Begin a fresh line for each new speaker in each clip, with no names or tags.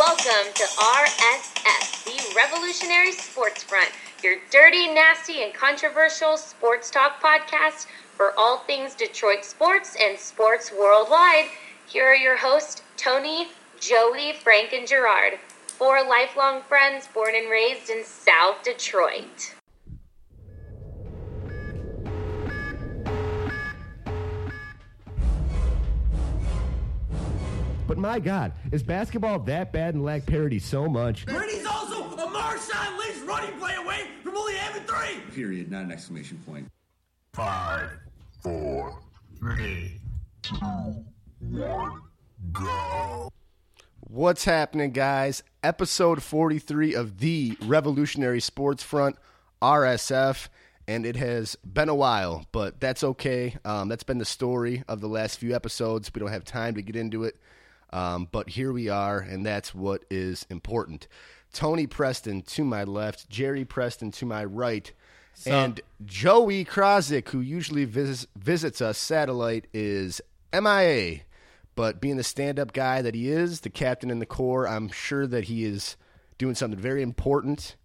Welcome to RSF, the Revolutionary Sports Front, your dirty, nasty, and controversial sports talk podcast for all things Detroit sports and sports worldwide. Here are your hosts, Tony, Joey, Frank, and Gerard, four lifelong friends born and raised in South Detroit.
My God, is basketball that bad and lack parity so much?
Brady's also a Marshawn Lynch running play away from only having three.
Period, not an exclamation point.
Five, four, three, two, one, go.
What's happening, guys? Episode 43 of the Revolutionary Sports Front, RSF. And it has been a while, but that's okay. Um, that's been the story of the last few episodes. We don't have time to get into it. Um, but here we are, and that's what is important. Tony Preston to my left, Jerry Preston to my right, and Joey Krozik, who usually vis- visits us satellite, is MIA. But being the stand up guy that he is, the captain in the Corps, I'm sure that he is doing something very important,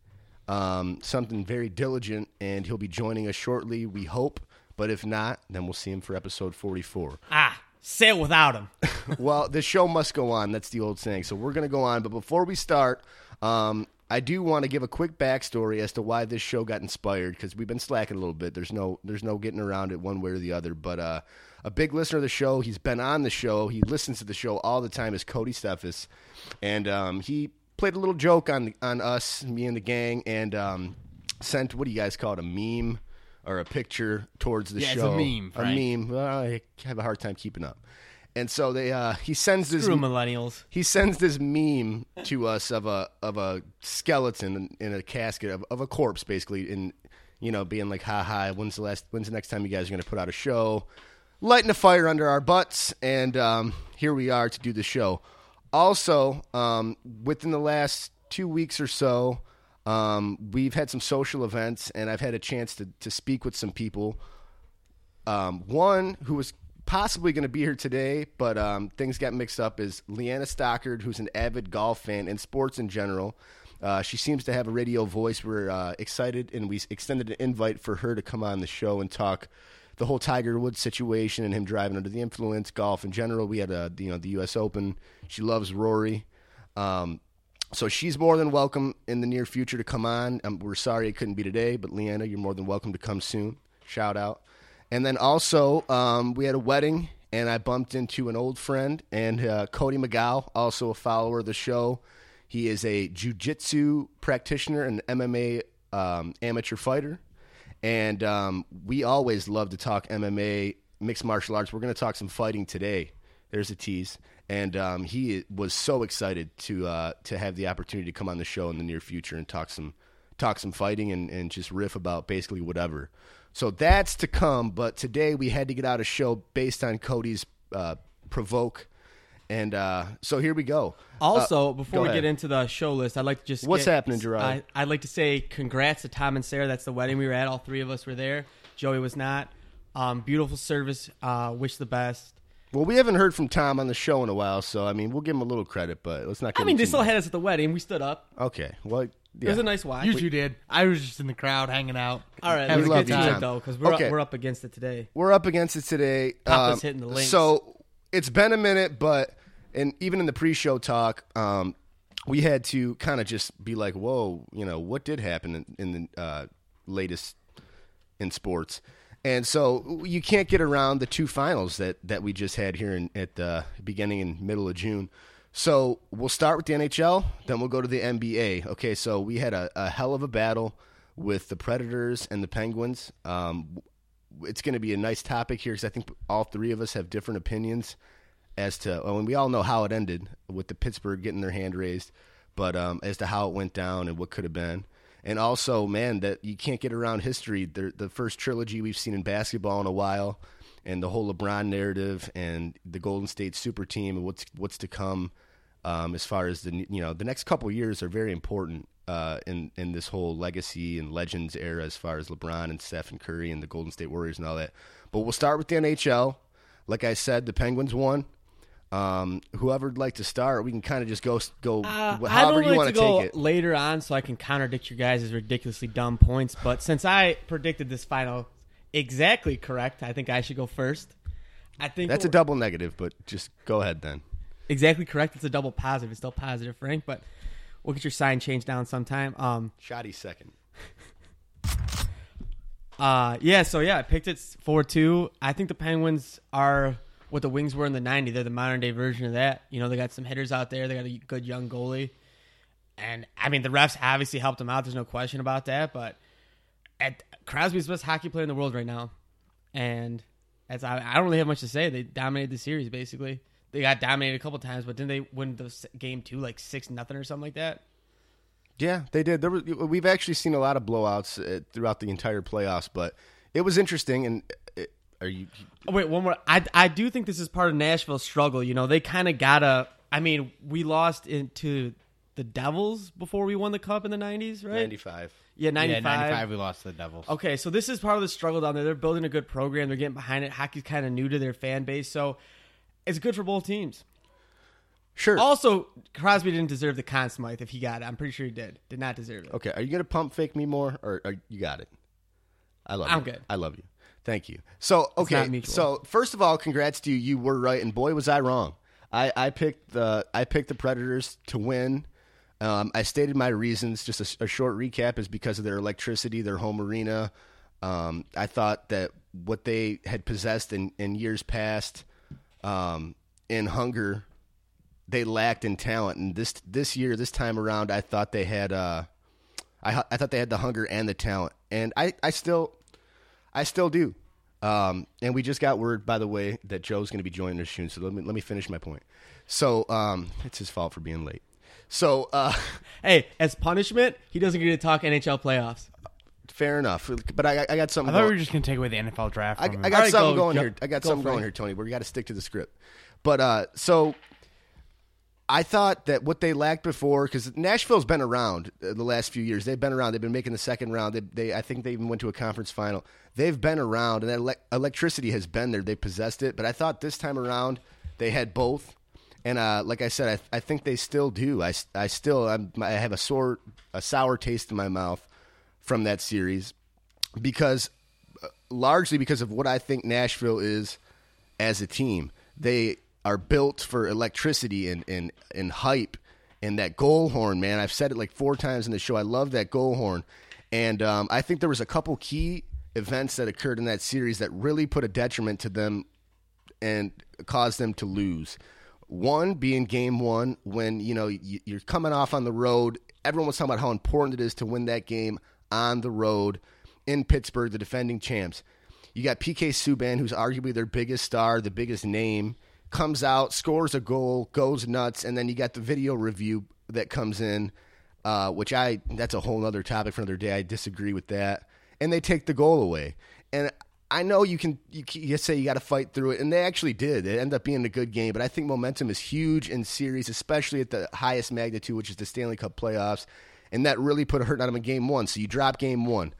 um, something very diligent, and he'll be joining us shortly, we hope. But if not, then we'll see him for episode 44
Ah, say it without him.
well, the show must go on. That's the old saying. So we're going to go on. But before we start, um, I do want to give a quick backstory as to why this show got inspired because we've been slacking a little bit. There's no there's no getting around it one way or the other. But uh, a big listener of the show, he's been on the show. He listens to the show all the time. Is Cody Steffes, and um, he played a little joke on on us, me and the gang, and um, sent what do you guys call it, a meme or a picture towards the
Yeah, it's a
show.
meme,
A
Frank.
meme. Well, I have a hard time keeping up. And so they uh, he sends this
Screw millennials.
he sends this meme to us of a of a skeleton in, a casket of, of a corpse basically in you know being like ha ha when's the last when's the next time you guys are going to put out a show lighting a fire under our butts and um, here we are to do the show also um, within the last two weeks or so um, we've had some social events and i've had a chance to, to speak with some people um, one who was possibly going to be here today, but um, things got mixed up, is Leanna Stockard, who's an avid golf fan and sports in general. Uh, she seems to have a radio voice. We're uh, excited, and we extended an invite for her to come on the show and talk the whole Tiger Woods situation and him driving under the influence, golf in general. We had a, you know the U.S. Open. She loves Rory. Um, so she's more than welcome in the near future to come on. Um, we're sorry it couldn't be today, but Leanna, you're more than welcome to come soon. Shout out. And then also, um, we had a wedding, and I bumped into an old friend and uh, Cody McGow, also a follower of the show. He is a jujitsu practitioner and MMA um, amateur fighter. And um, we always love to talk MMA, mixed martial arts. We're going to talk some fighting today. There's a tease. And um, he was so excited to uh, to have the opportunity to come on the show in the near future and talk some talk some fighting and, and just riff about basically whatever. So that's to come. But today we had to get out a show based on Cody's uh, provoke. And uh, so here we go.
Also,
Uh,
before
go
we
ahead.
get into the show list, I'd like to just
What's
get-
happening, Gerard?
I, I'd like to say congrats to Tom and Sarah. That's the wedding we were at. All three of us were there. Joey was not. Um, beautiful service. Uh, wish the best.
Well, we haven't heard from Tom on the show in a while, so I mean, we'll give him a little credit, but let's not. Give
I mean,
him
they
too
still
much.
had us at the wedding. We stood up.
Okay, well,
It was a nice watch.
You two did. I was just in the crowd hanging out.
all right,
having a
love
get
good
you,
to
Tom.
though, because we're
Okay.
up, we're up against it today.
We're up against it today.
Papa's
Um,
hitting the links.
So it's been a minute, but and even in the pre-show talk, um, we had to kind of just be like, "Whoa, you know, what did happen in, in the uh, latest in sports?" And so you can't get around the two finals that that we just had here in, at the beginning and middle of June. So we'll start with the NHL, then we'll go to the NBA. Okay, so we had a, a hell of a battle with the Predators and the Penguins. Um, it's going to be a nice topic here because I think all three of us have different opinions as to, oh, and we all know how it ended with the Pittsburgh getting their hand raised, but um, as to how it went down and what could have been. And also, man, that you can't get around history. The, the first trilogy we've seen in basketball in a while, and the whole LeBron narrative, and the Golden State super team, and what's what's to come. Um, as far as the you know the next couple years are very important uh, in in this whole legacy and legends era as far as LeBron and Steph and Curry and the Golden State Warriors and all that. But we'll start with the NHL. Like I said, the Penguins won. Um, whoever'd like to start, we can kind of just go go
Uh,
however you
like
want
to
take it.
later on, so I can contradict your guys' ridiculously dumb points. But since I predicted this final exactly correct, I think I should go first. I think
That's a double negative, but just go ahead then.
exactly correct. It's a double positive. It's still positive, Frank. But we'll get your sign changed down sometime. Um,
Shoddy second.
Uh, yeah, so yeah, I picked it 4 2. I think the Penguins are what the Wings were in the 90s. They're the modern day version of that. You know, they got some hitters out there, they got a good young goalie. And I mean, the refs obviously helped them out. There's no question about that. But at, Crosby's the best hockey player in the world right now. And as I, I don't really have much to say. They dominated the series, basically. They got dominated a couple times, but didn't they win the game two like 6 nothing or something like that?
Yeah, they did. There was, we've actually seen a lot of blowouts uh, throughout the entire playoffs, but it was interesting. And uh, are you?
Oh, wait, one more. I I do think this is part of Nashville's struggle. You know, they kind of gotta. I mean, we lost into the Devils before we won the cup in the '90s, right?
Ninety-five.
Yeah, '95.
Yeah, 95 we lost to the Devils.
Okay, so this is part of the struggle down there. They're building a good program. They're getting behind it. Hockey's kind of new to their fan base, so it's good for both teams.
Sure.
Also, Crosby didn't deserve the Conn Smythe if he got it. I'm pretty sure he did. Did not deserve it.
Okay, are you gonna pump fake me more, or, or you got it? I love.
I'm
you.
good.
I love you. Thank you. So okay, so first of all, congrats to you. You were right, and boy was I wrong. I, I picked the I picked the Predators to win. Um, I stated my reasons. Just a, a short recap is because of their electricity, their home arena. Um, I thought that what they had possessed in, in years past, um, in hunger, they lacked in talent. And this this year, this time around, I thought they had. Uh, I I thought they had the hunger and the talent, and I, I still I still do. Um, and we just got word, by the way, that Joe's going to be joining us soon. So let me let me finish my point. So um, it's his fault for being late. So uh,
Hey, as punishment, he doesn't get to talk NHL playoffs.
fair enough. But I, I got something.
I
something.
thought we were just going to take away the NFL draft
I,
him.
I got
All right,
something
go,
going
Jo-
here. I got
go,
something going here, Tony. Where we got to stick to the script. But uh, so I thought that what they lacked before, because Nashville's been around uh, the last few years. They've been around. They've been making the second round. They, they I think they even went to a conference final. They've been around, and that elec electricity has been there. They possessed it. But I thought this time around they had both. And uh, like I said, I, I think they still do. I, I still I'm, I have a sore, a sour taste in my mouth from that series because uh, largely because of what I think Nashville is as a team. They are built for electricity and, and, and hype and that goal horn, man. I've said it like four times in the show. I love that goal horn. And um, I think there was a couple key events that occurred in that series that really put a detriment to them and caused them to lose. One being game one, when you know you- you're coming off on the road. Everyone was talking about how important it is to win that game on the road in Pittsburgh, the defending champs. You got PK Subban, who's arguably their biggest star, the biggest name, comes out, scores a goal, goes nuts, and then you got the video review that comes in, uh, which I that's a whole other topic for another day. I disagree with that, and they take the goal away. And I know you can you, you say you got to fight through it, and they actually did. It ended up being a good game, but I think momentum is huge in series, especially at the highest magnitude, which is the Stanley Cup playoffs, and that really put a hurt on them in game one. So you drop game one.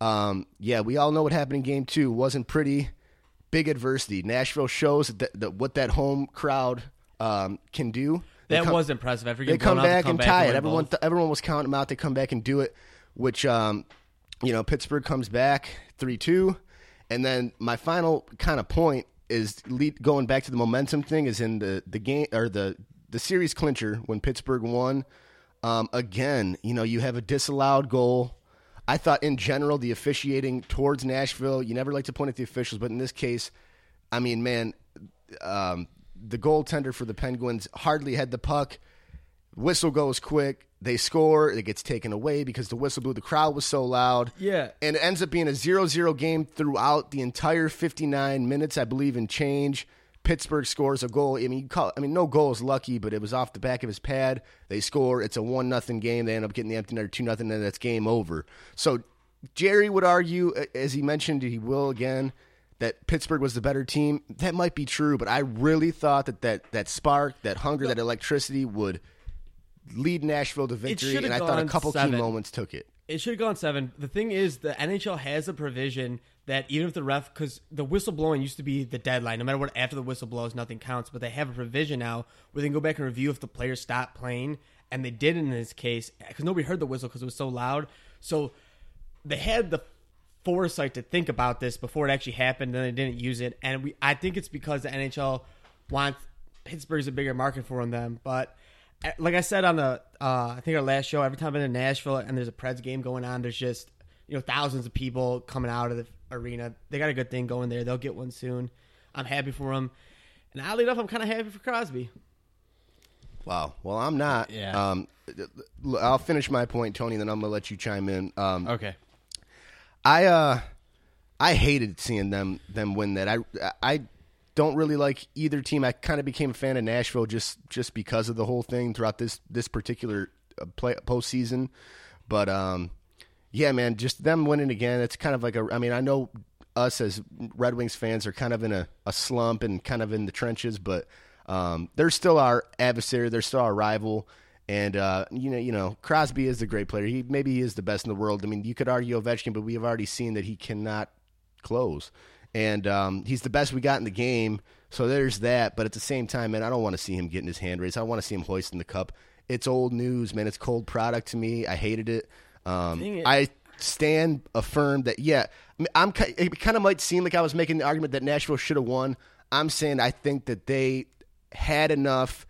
Um, yeah, we all know what happened in game two. wasn't pretty. Big adversity. Nashville shows that, that what that home crowd um, can do. They
That
come-
was impressive. After
they come
blown out, to
back
come
and
back
tie it. Everyone, th- everyone was counting them out. They come back and do it, which um, you know Pittsburgh comes back three two, and then my final kind of point is lead, going back to the momentum thing is in the the game or the the series clincher when Pittsburgh won. Um, again, you know you have a disallowed goal. I thought in general the officiating towards Nashville. You never like to point at the officials, but in this case, I mean, man, um, the goaltender for the Penguins hardly had the puck. Whistle goes quick. They score. It gets taken away because the whistle blew. The crowd was so loud.
Yeah.
And it ends up being a 0 0 game throughout the entire 59 minutes, I believe, in change. Pittsburgh scores a goal. I mean, you call, I mean, no goal is lucky, but it was off the back of his pad. They score. It's a one nothing game. They end up getting the empty netter two nothing, and that's game over. So Jerry would argue, as he mentioned, he will again, that Pittsburgh was the better team. That might be true, but I really thought that that, that spark, that hunger, that electricity would lead Nashville to victory, and I thought a couple key moments took it.
It should have gone seven. The thing is, the NHL has a provision that even if the ref, because the whistle blowing used to be the deadline, no matter what, after the whistle blows, nothing counts. But they have a provision now where they can go back and review if the player stopped playing, and they did in this case because nobody heard the whistle because it was so loud. So they had the foresight to think about this before it actually happened, and they didn't use it. And we, I think it's because the NHL wants Pittsburgh's a bigger market for them. But uh, like I said on the, uh, I think our last show, every time I'm in Nashville and there's a Preds game going on, there's just you know thousands of people coming out of the arena. They got a good thing going there. They'll get one soon. I'm happy for them. And oddly enough, I'm kind of happy for Crosby.
Wow. Well, I'm not.
Yeah.
Um, I'll finish my point, Tony, then I'm gonna let you chime in. Um,
Okay.
I uh, I hated seeing them them win that. I I don't really like either team. I kind of became a fan of Nashville just just because of the whole thing throughout this this particular uh, play postseason. But um, yeah, man, just them winning again. It's kind of like a. I mean, I know us as Red Wings fans are kind of in a, a slump and kind of in the trenches, but um, they're still our adversary. They're still our rival. And uh, you know, you know, Crosby is the great player. He maybe he is the best in the world. I mean, you could argue Ovechkin, but we have already seen that he cannot close, and um, he's the best we got in the game. So there's that. But at the same time, man, I don't want to see him getting his hand raised. I want to see him hoisting the cup. It's old news, man. It's cold product to me. I hated it. Um, I stand affirmed that yeah, I'm. It kind of might seem like I was making the argument that Nashville should have won. I'm saying I think that they had enough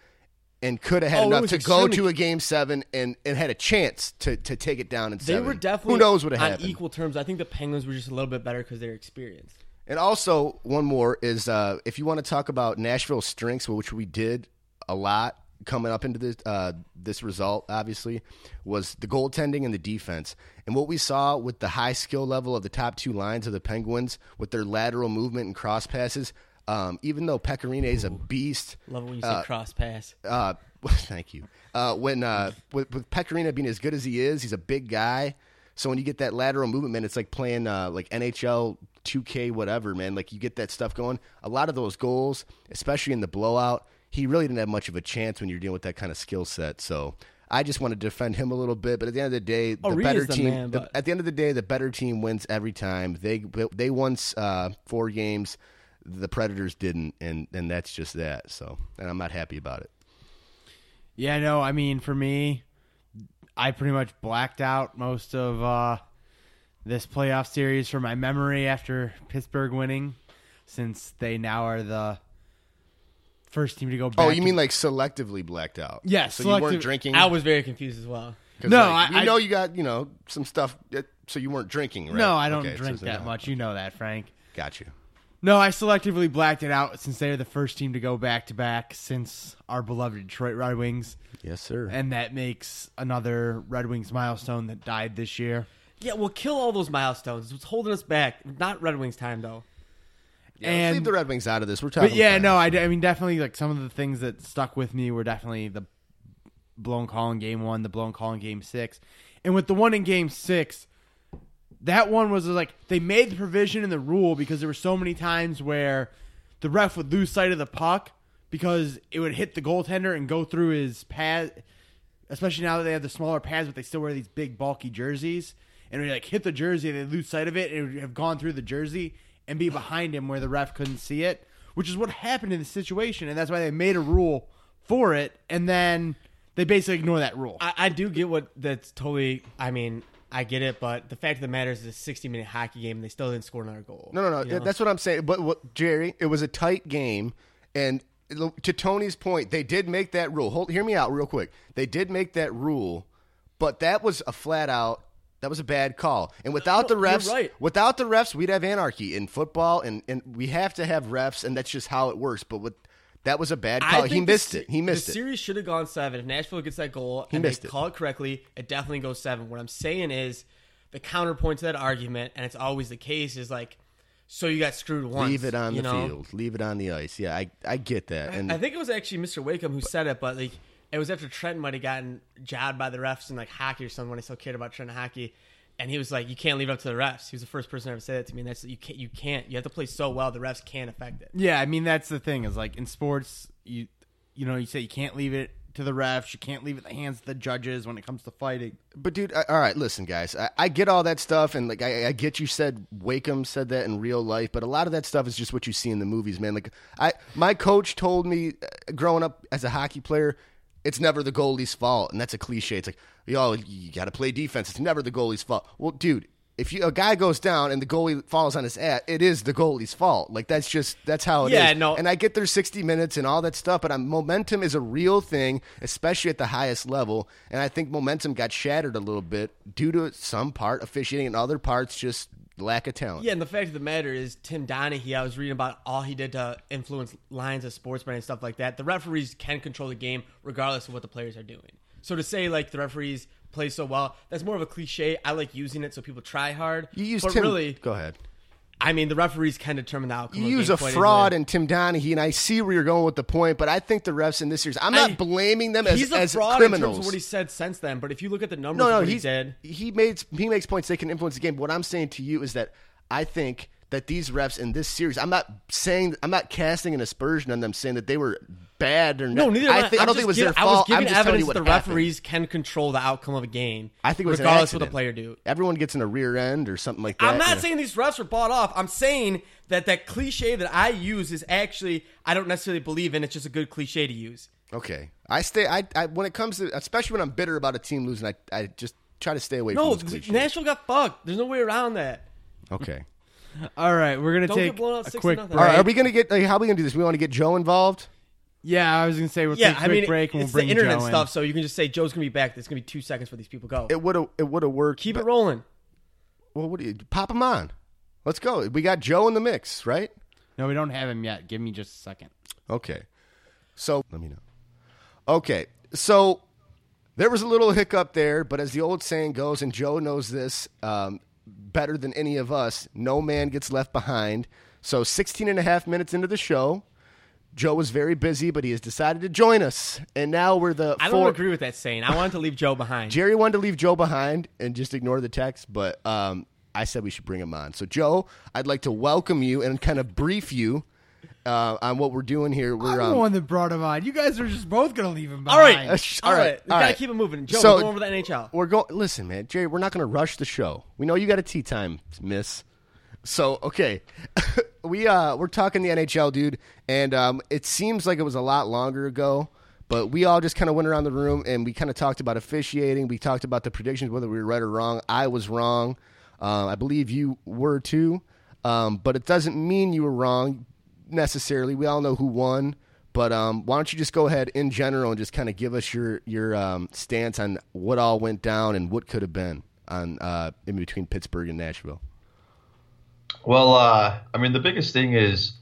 and could have had
Oh,
enough to go to a game seven and, and had a chance to, to take it down And
They
seven.
were definitely
who knows what
on
happened.
equal terms. I think the Penguins were just a little bit better because they're experienced.
And also, one more is uh, if you want to talk about Nashville's strengths, which we did a lot coming up into this uh, this result, obviously, was the goaltending and the defense. And what we saw with the high skill level of the top two lines of the Penguins with their lateral movement and cross passes, um, even though Pekka Rinne is a beast,
Love when you say
Uh,
cross pass.
uh, thank you. Uh, when uh, with, with Pekka Rinne being as good as he is, he's a big guy. So when you get that lateral movement, man, it's like playing uh, like NHL 2K, whatever, man. Like you get that stuff going. A lot of those goals, especially in the blowout, he really didn't have much of a chance when you're dealing with that kind of skill set. So I just want to defend him a little bit. But at the end of the day, the
Oh,
better
the
team.
man,
the- at the end of the day, the better team wins every time. They they won uh, four games. The Predators didn't, and and that's just that. So, and I'm not happy about it.
Yeah, no, I mean, for me, I pretty much blacked out most of uh, this playoff series from my memory after Pittsburgh winning, since they now are the first team to go oh, back.
Oh, you mean like selectively blacked out?
Yeah,
So you weren't drinking.
I was very confused as well.
'Cause,
No,
like,
I-
we
I-
know you got you know some stuff. That, so you weren't drinking, right?
No, I don't
Okay, so
drink
it's
that
not-
much. You know that, Frank.
Got you.
No, I selectively blacked it out since they are the first team to go back to back since our beloved Detroit Red Wings,
Yes, sir.
and that makes another Red Wings milestone that died this year.
Yeah, we'll kill all those milestones. It's what's holding us back. Not Red Wings time though.
Yeah, let's
and-
leave the Red Wings out of this. We're talking.
But yeah, no, I, I mean definitely like some of the things that stuck with me were definitely the blown call in game one, the blown call in game six, and with the one in game six, that one was like they made the provision in the rule because there were so many times where the ref would lose sight of the puck because it would hit the goaltender and go through his pad. Especially now that they have the smaller pads, but they still wear these big bulky jerseys, and would like hit the jersey they lose sight of it, and it would have gone through the jersey and be behind him where the ref couldn't see it, which is what happened in the situation, and that's why they made a rule for it, and then they basically ignore that rule.
I, I do get what that's totally. I mean, I get it, but the fact of the matter is, it's a 60 minute hockey game, and they still didn't score another goal.
No, no, no.
you know?
That's what I'm saying. But what, Jerry, it was a tight game, and to Tony's point, they did make that rule. Hold, hear me out real quick. They did make that rule, but that was a flat out. That was a bad call. And without the
No,
refs,
right.
without the refs, we'd have anarchy in football, and, and we have to have refs, and that's just how it works. But with that was a bad call. He
think the
missed it. He missed
the
it.
The series should have gone seven. If Nashville gets that goal and
missed
they
it.
call it correctly, it definitely goes seven. What I'm saying is the counterpoint to that argument, and it's always the case, is like, so you got screwed once.
Leave it on the
know?
field. Leave it on the ice. Yeah, I I get that. And
I think it was actually Mr. Wakeham who said it, but like it was after Trenton might have gotten jabbed by the refs in like hockey or something when I still cared about Trenton hockey. And he was like, "You can't leave it up to the refs." He was the first person to ever say that to me. And that's you can't. You can't. You have to play so well. The refs can't affect it.
Yeah, I mean that's the thing is like in sports, you you know you say you can't leave it to to the refs. You can't leave it in the hands of the judges when it comes to fighting.
But dude, I, all right, listen, guys. I, I get all that stuff, and like I, I get you said Wakeham said that in real life, but a lot of that stuff is just what you see in the movies, man. Like I, my coach told me uh, growing up as a hockey player, it's never the goalie's fault, and that's a cliche. It's like yo, you got to play defense. It's never the goalie's fault. Well, dude. If you, a guy goes down and the goalie falls on his ass, it is the goalie's fault. Like that's just that's how it is.
Yeah, no.
And I get their 60 minutes and all that stuff, but um, momentum is a real thing, especially at the highest level. And I think momentum got shattered a little bit due to some part officiating and other parts just lack of talent.
Yeah, and the fact of the matter is, Tim Donaghy, I was reading about all he did to influence lines of sports betting and stuff like that. The referees can control the game regardless of what the players are doing. So to say like the referees play so well, that's more of a cliche. I like using it so people try hard.
You use
but
Tim.
really,
go ahead.
I mean, the referees can determine the outcome.
You use a fraud and Tim Donaghy, and I see where you're going with the point, but I think the refs in this series, I'm not
I-
blaming them as,
He's a
as
fraud
criminals.
in terms of what he said since then. But if you look at the numbers
no, no,
he
he's,
did,
he made he makes points they can influence the game. What I'm saying to you is that I think that these refs in this series, I'm not saying I'm not casting an aspersion on them, saying that they were bad or
no, neither.
I,
am
think, I
I'm
don't think it was
giving-
their
I was giving
I'm just
evidence
you what
that the
happened.
referees can control the outcome of a game.
I think it was
regardless of what the player do.
Everyone gets in a rear end or something like that.
I'm not saying these refs are bought off. I'm saying that that cliche that I use is actually I don't necessarily believe in. It's just a good cliche to use.
Okay, I stay. I, I when it comes to, especially when I'm bitter about a team losing, I I just try to stay away
No,
from those cliches.
Nashville got fucked. There's no way around that.
Okay.
All right, we're gonna
Don't
take
get blown out
a
6
quick break.
All right, are we gonna get? Like, how are we gonna do this? We want to get Joe involved.
Yeah, I was gonna say we'll
Yeah,
take a
I
quick
mean,
break and we'll
it's
bring
the internet
Joe in.
stuff, so you can just say Joe's gonna be back. It's gonna be two seconds for these people go.
It would have. It would have worked.
Keep
but-
it rolling.
Well, what do you pop him on? Let's go. We got Joe in the mix, right?
No, we don't have him yet. Give me just a second.
Okay. So let me know. Okay. So there was a little hiccup there, but as the old saying goes, and Joe knows this um, better than any of us, no man gets left behind. So 16 and a half minutes into the show, Joe was very busy, but he has decided to join us. And now we're the
I
four-
don't agree with that saying. I wanted to leave Joe behind.
Jerry wanted to leave Joe behind and just ignore the text, but um, I said we should bring him on. So, Joe, I'd like to welcome you and kind of brief you uh, on what we're doing here.
I'm
We're
the
um,
one that brought him on. You guys are just both gonna leave him behind.
All right,
uh, sh-
all,
all
right,
right,
We
all
gotta
right.
keep it moving. Joe,
So-
we're going over the NHL.
we're going. Listen, man, Jerry, we're not going to rush the show. We know you got a tea time, Miss. So okay, we uh we're talking the NHL, dude, and um it seems like it was a lot longer ago, but we all just kind of went around the room and we kind of talked about officiating. We talked about the predictions, whether we were right or wrong. I was wrong. Um, I believe you were too, um, but it doesn't mean you were wrong necessarily. We all know who won. But um, why don't you just go ahead in general and just kind of give us your your um, stance on what all went down and what could have been on uh, in between Pittsburgh and Nashville.
Well, uh, I mean, the biggest thing is,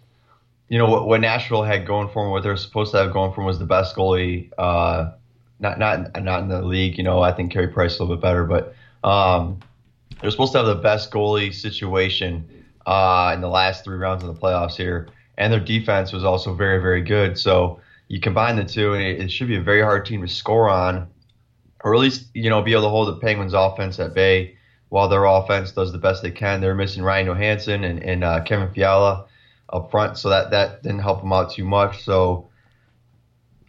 you know, what, what Nashville had going for them, what they're supposed to have going for them was the best goalie, uh, not not not in the league. You know, I think Carey Price a little bit better, but um, they're supposed to have the best goalie situation uh, in the last three rounds of the playoffs here, and their defense was also very very good. So you combine the two, and it, it should be a very hard team to score on, or at least you know be able to hold the Penguins' offense at bay while their offense does the best they can. They're missing Ryan Johansen and, and uh, Kevin Fiala up front, so that that didn't help him out too much. So.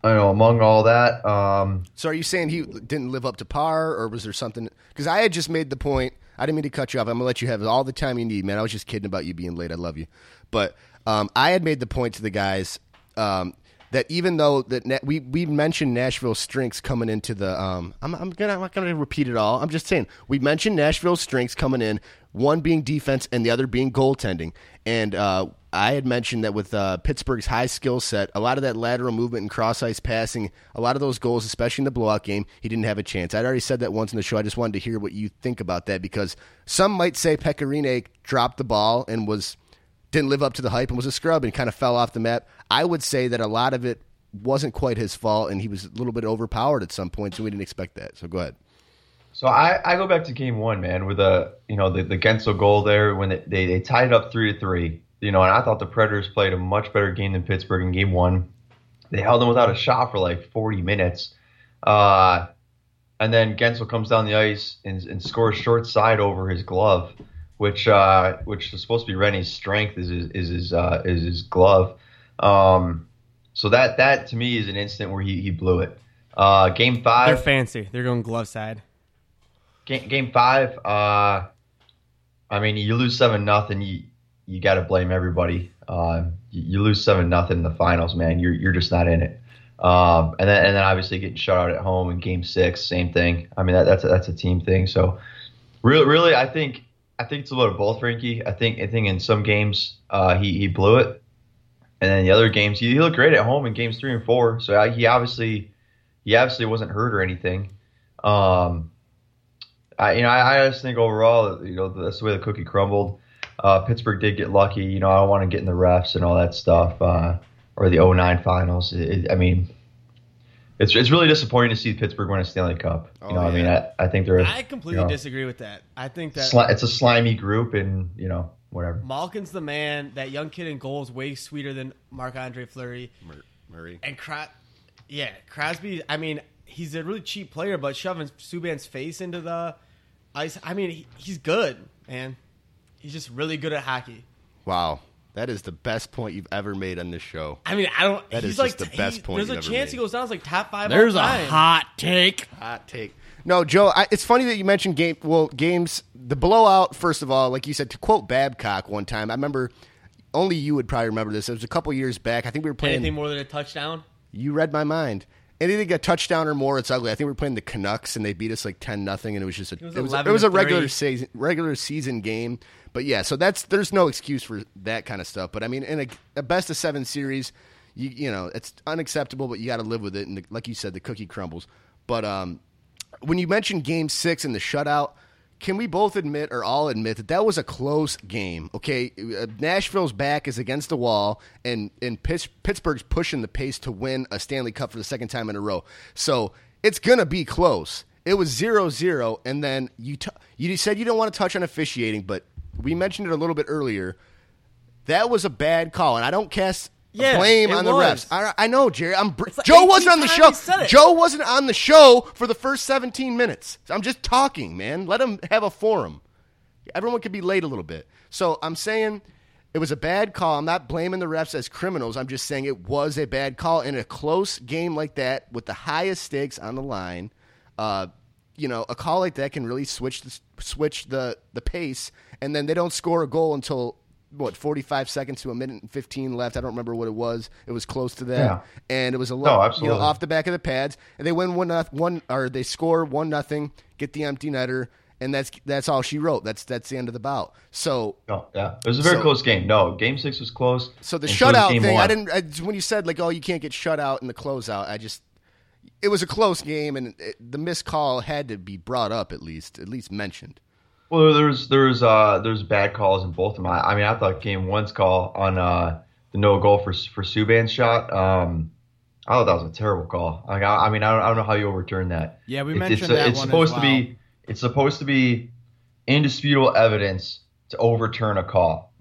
I know. Among all that, um,
So are you saying he didn't live up to par, or was there something? Because I had just made the point. I didn't mean to cut you off. I'm gonna let you have all the time you need, man. I was just kidding about you being late. I love you, but um, I had made the point to the guys um, that even though that we we mentioned Nashville's strengths coming into the, um, I'm I'm gonna I'm not gonna repeat it all. I'm just saying we mentioned Nashville's strengths coming in. One being defense and the other being goaltending, and uh, I had mentioned that with uh, Pittsburgh's high skill set, a lot of that lateral movement and cross ice passing, a lot of those goals, especially in the blowout game, he didn't have a chance. I'd already said that once in the show. I just wanted to hear what you think about that because some might say Pekka Rinne dropped the ball and was didn't live up to the hype and was a scrub and kind of fell off the map. I would say that a lot of it wasn't quite his fault and he was a little bit overpowered at some points and we didn't expect that. So go ahead.
So I, I go back to game one, man, with a you know the, the Guentzel goal there when they, they, they tied it up three to three. You know, and I thought the Predators played a much better game than Pittsburgh in game one. They held them without a shot for like 40 minutes. Uh, and then Guentzel comes down the ice and, and scores short side over his glove, which uh, which is supposed to be Rinne's strength is his is his uh, is his glove. Um, so that that to me is an instant where he, he blew it. Uh, game
They're
five.
fancy. They're going glove side.
Game, game five. Uh, I mean, you lose seven nothing. You you got to blame everybody. Uh, you, you lose seven nothing in the finals, man. You're you're just not in it. Um, and then and then obviously getting shut out at home in game six, same thing. I mean, that, that's a, that's a team thing. So really, really, I think I think it's a little of both, Frankie. I think I think in some games uh, he he blew it, and then the other games he, he looked great at home in games three and four. So I, he obviously he obviously wasn't hurt or anything. Um, I you know I, I just think overall you know that's the way the cookie crumbled. Uh, Pittsburgh did get lucky. You know I don't want to get in the refs and all that stuff uh, or the 09 finals. It, it- I mean. It's, it's really disappointing to see Pittsburgh win a Stanley Cup. You
Oh,
know, I mean. I, I think they're
I completely
you know,
disagree with that. I think that
sli- it's a slimy group, and you know whatever.
Malkin's the man. That young kid in goal is way sweeter than Marc Andre Fleury.
Murray.
And Cros- yeah, Crosby. I mean, he's a really cheap player, but shoving Subban's face into the ice. I mean, he, he's good, man. He's just really good at hockey.
Wow, that is the best point you've ever made on this show.
I mean, I don't.
That
he's
is
like
just the best
he-
point
There's a
you've ever
chance he goes down as like top five.
There's
all
a
time.
hot take.
Hot take. No, Joe. I, it's funny that you mentioned game. Well, games. The blowout. First of all, like you said, to quote Babcock one time, I remember. Only you would probably remember this. It was a couple years back. I think we were playing.
Anything more than a touchdown?
You read my mind. Anything a touchdown or more, it's ugly. I think we were playing the Canucks and they beat us like ten nothing, and it was just a
was
it was,
11
it was a regular season regular season game. But yeah, so that's there's no excuse for that kind of stuff. But I mean, in a, a best of seven series, you you know it's unacceptable, but you got to live with it. And the, like you said, the cookie crumbles. But um, when you mentioned Game Six and the shutout, can we both admit or all admit that that was a close game? Okay, Uh, Nashville's back is against the wall, and and Pitts, Pittsburgh's pushing the pace to win a Stanley Cup for the second time in a row. So it's gonna be close. It was 0-0, and then you t- you said you don't want to touch on officiating, but we mentioned it a little bit earlier. That was a bad call, and I don't cast
Yeah,
blame on the
was.
refs. I, I know, Jerry. I'm br-
like
Joe wasn't on the show.
he said it.
Joe wasn't on the show for the first 17 minutes. I'm just talking, man. Let him have a forum. Everyone could be late a little bit. So I'm saying it was a bad call. I'm not blaming the refs as criminals. I'm just saying it was a bad call in a close game like that with the highest stakes on the line. Uh, you know, a call like that can really switch the, switch the the pace, and then they don't score a goal until what 45 seconds to a minute and 15 left. I don't remember what it was. It was close to that,
Yeah.
and it was a
No,
lot, you know,
absolutely.
off the back of the pads, and they win one noth- one or they score one nothing, get the empty netter, and that's that's all she wrote. That's that's the end of the bout. So
No, yeah, it was a very
So-
close game. No, game six was close.
so the
and so was
shutout thing, I didn't. I, when you said like, oh, you can't get shut out in the closeout, I just it was a close game, and it, the missed call had to be brought up at least, at least mentioned.
Well, there's there's uh there's bad calls in both of them. I, mean, I thought game one's call on uh the no goal for for Subban's shot. Um, I thought that was a terrible call. Like, I, I mean, I don't, I don't know how you overturn that.
Yeah, we
It's-
mentioned
it's,
that
It's supposed to
well.
be it's supposed to be indisputable evidence to overturn a call.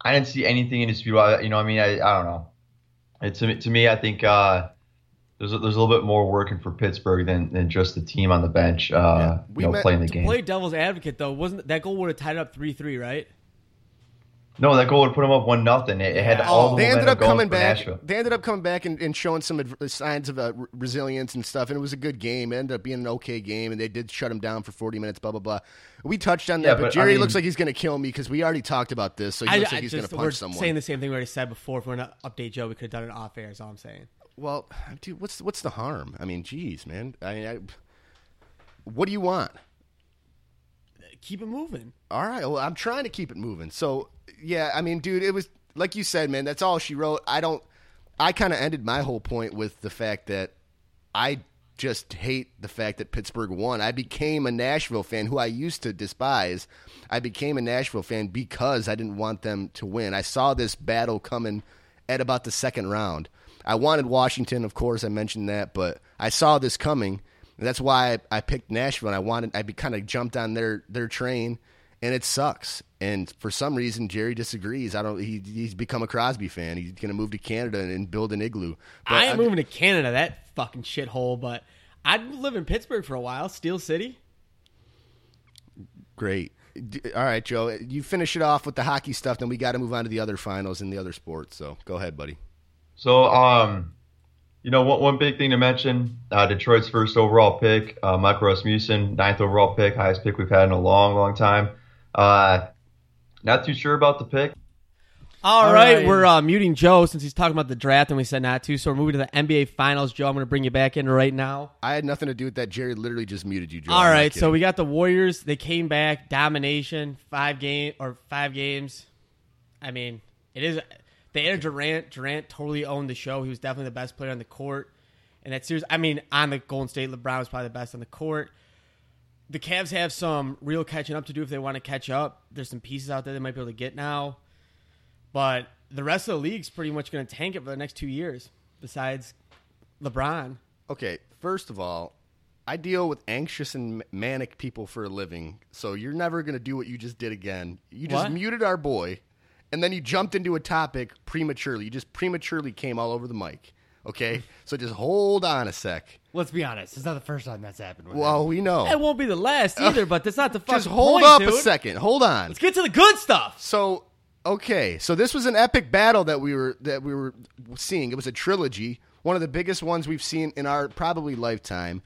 I didn't see anything indisputable. You know, I mean, I, I don't know. It, to me, to me, I think uh, there's a, there's a little bit more working for Pittsburgh than, than just the team on the bench. Uh,
We
you know,
met-
playing the
To
game.
play devil's advocate though, wasn't that goal would have tied up three three, right?
No, that goal would put them up one nothing. It, it had all the
they ended up coming back.
Nashville.
They ended up coming back and, and showing some adv- signs of uh, re- resilience and stuff, and it was a good game. It ended up being an okay game, and they did shut him down for forty minutes. Blah blah blah. We touched on that,
Yeah,
but,
but, I
Jerry
mean-
looks like he's going to kill me because we already talked about this. So he
I,
looks
I
like he's going
just
to
we're
someone.
saying the same thing we already said before. If we're gonna update Joe, we could have done it off air. Is all I'm saying.
Well, dude, what's what's the harm? I mean, geez, man. I, I what do you want?
Keep it moving.
All right. Well, I'm trying to keep it moving. So, yeah, I mean, dude, it was like you said, man. That's all she wrote. I don't. I kind of ended my whole point with the fact that I just hate the fact that Pittsburgh won. I became a Nashville fan who I used to despise. I became a Nashville fan because I didn't want them to win. I saw this battle coming at about the second round. I wanted Washington, of course, I mentioned that, but I saw this coming. And that's why I, I picked Nashville. And I wanted, I kind of jumped on their their train, and it sucks. And for some reason, Jerry disagrees. I don't. He, he's become a Crosby fan. He's going to move to Canada and, and build an igloo. But
I am
I'm-
moving to Canada. That fucking shithole. But I'd live in Pittsburgh for a while. Steel City.
Great. All right, Joe. You finish it off with the hockey stuff, then we got to move on to the other finals and the other sports. So go ahead, buddy.
So, um, you know, one, one big thing to mention: uh, Detroit's first overall pick, uh, Michael Rasmussen, ninth overall pick, highest pick we've had in a long, long time. Uh, not too sure about the pick.
All
All
right,
right.
we're uh, muting Joe since he's talking about the draft and we said not to. So we're moving to the NBA Finals. Joe, I'm going to bring you back in right now.
I had nothing to do with that. Jerry literally just muted you, Joe.
All
I'm
right, so we got the Warriors. They came back, domination, five game or five games. I mean, it is. They added Durant. Durant totally owned the show. He was definitely the best player on the court. And that series, I mean, on the Golden State, LeBron was probably the best on the court. The Cavs have some real catching up to do if they want to catch up. There's some pieces out there they might be able to get now, but the rest of the league's pretty much going to tank it for the next two years. Besides LeBron,
Okay, first of all, I deal with anxious and manic people for a living, so you're never going to do what you just did again. You just
What?
muted our boy, and then you jumped into a topic prematurely. You just prematurely came all over the mic. Okay, so just hold on a sec.
Let's be honest. It's not the first time that's happened. With
Well, we know.
it won't be the last uh, either. but that's not the fucking
just hold
point,
up
dude.
a second. Hold on.
Let's get to the good stuff.
So okay, so this was an epic battle that we were that we were seeing. It was a trilogy, one of the biggest ones we've seen in our probably lifetime,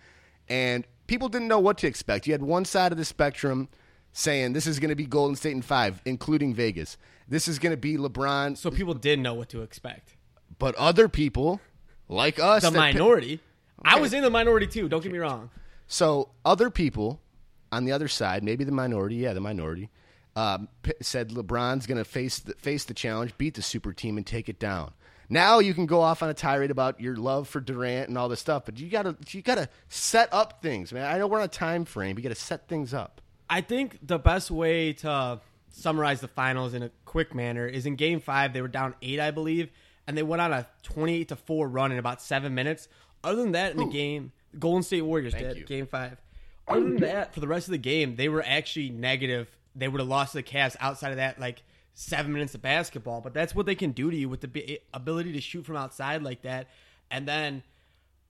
and people didn't know what to expect. You had one side of the spectrum saying this is going to be Golden State in five, including Vegas. This is going to be LeBron.
So people didn't know what to expect.
but other people, like us,
The minority. I was in the minority too. Don't get me wrong.
So other people on the other side, maybe the minority, yeah, the minority, um, p- said LeBron's going to face the, face the challenge, beat the super team, and take it down. Now you can go off on a tirade about your love for Durant and all this stuff, but you gotta you gotta set up things, man. I know we're on a time frame. You gotta set things up.
I think the best way to summarize the finals in a quick manner is in game five, they were down eight, I believe, and they went on a 28 to 4 run in about seven minutes. Other than that, in the game, Golden State Warriors
Thank
did,
you.
game five. Other than that, for the rest of the game, they were actually negative. They would have lost to the Cavs outside of that, like seven minutes of basketball. But that's what they can do to you with the ability to shoot from outside like that. And then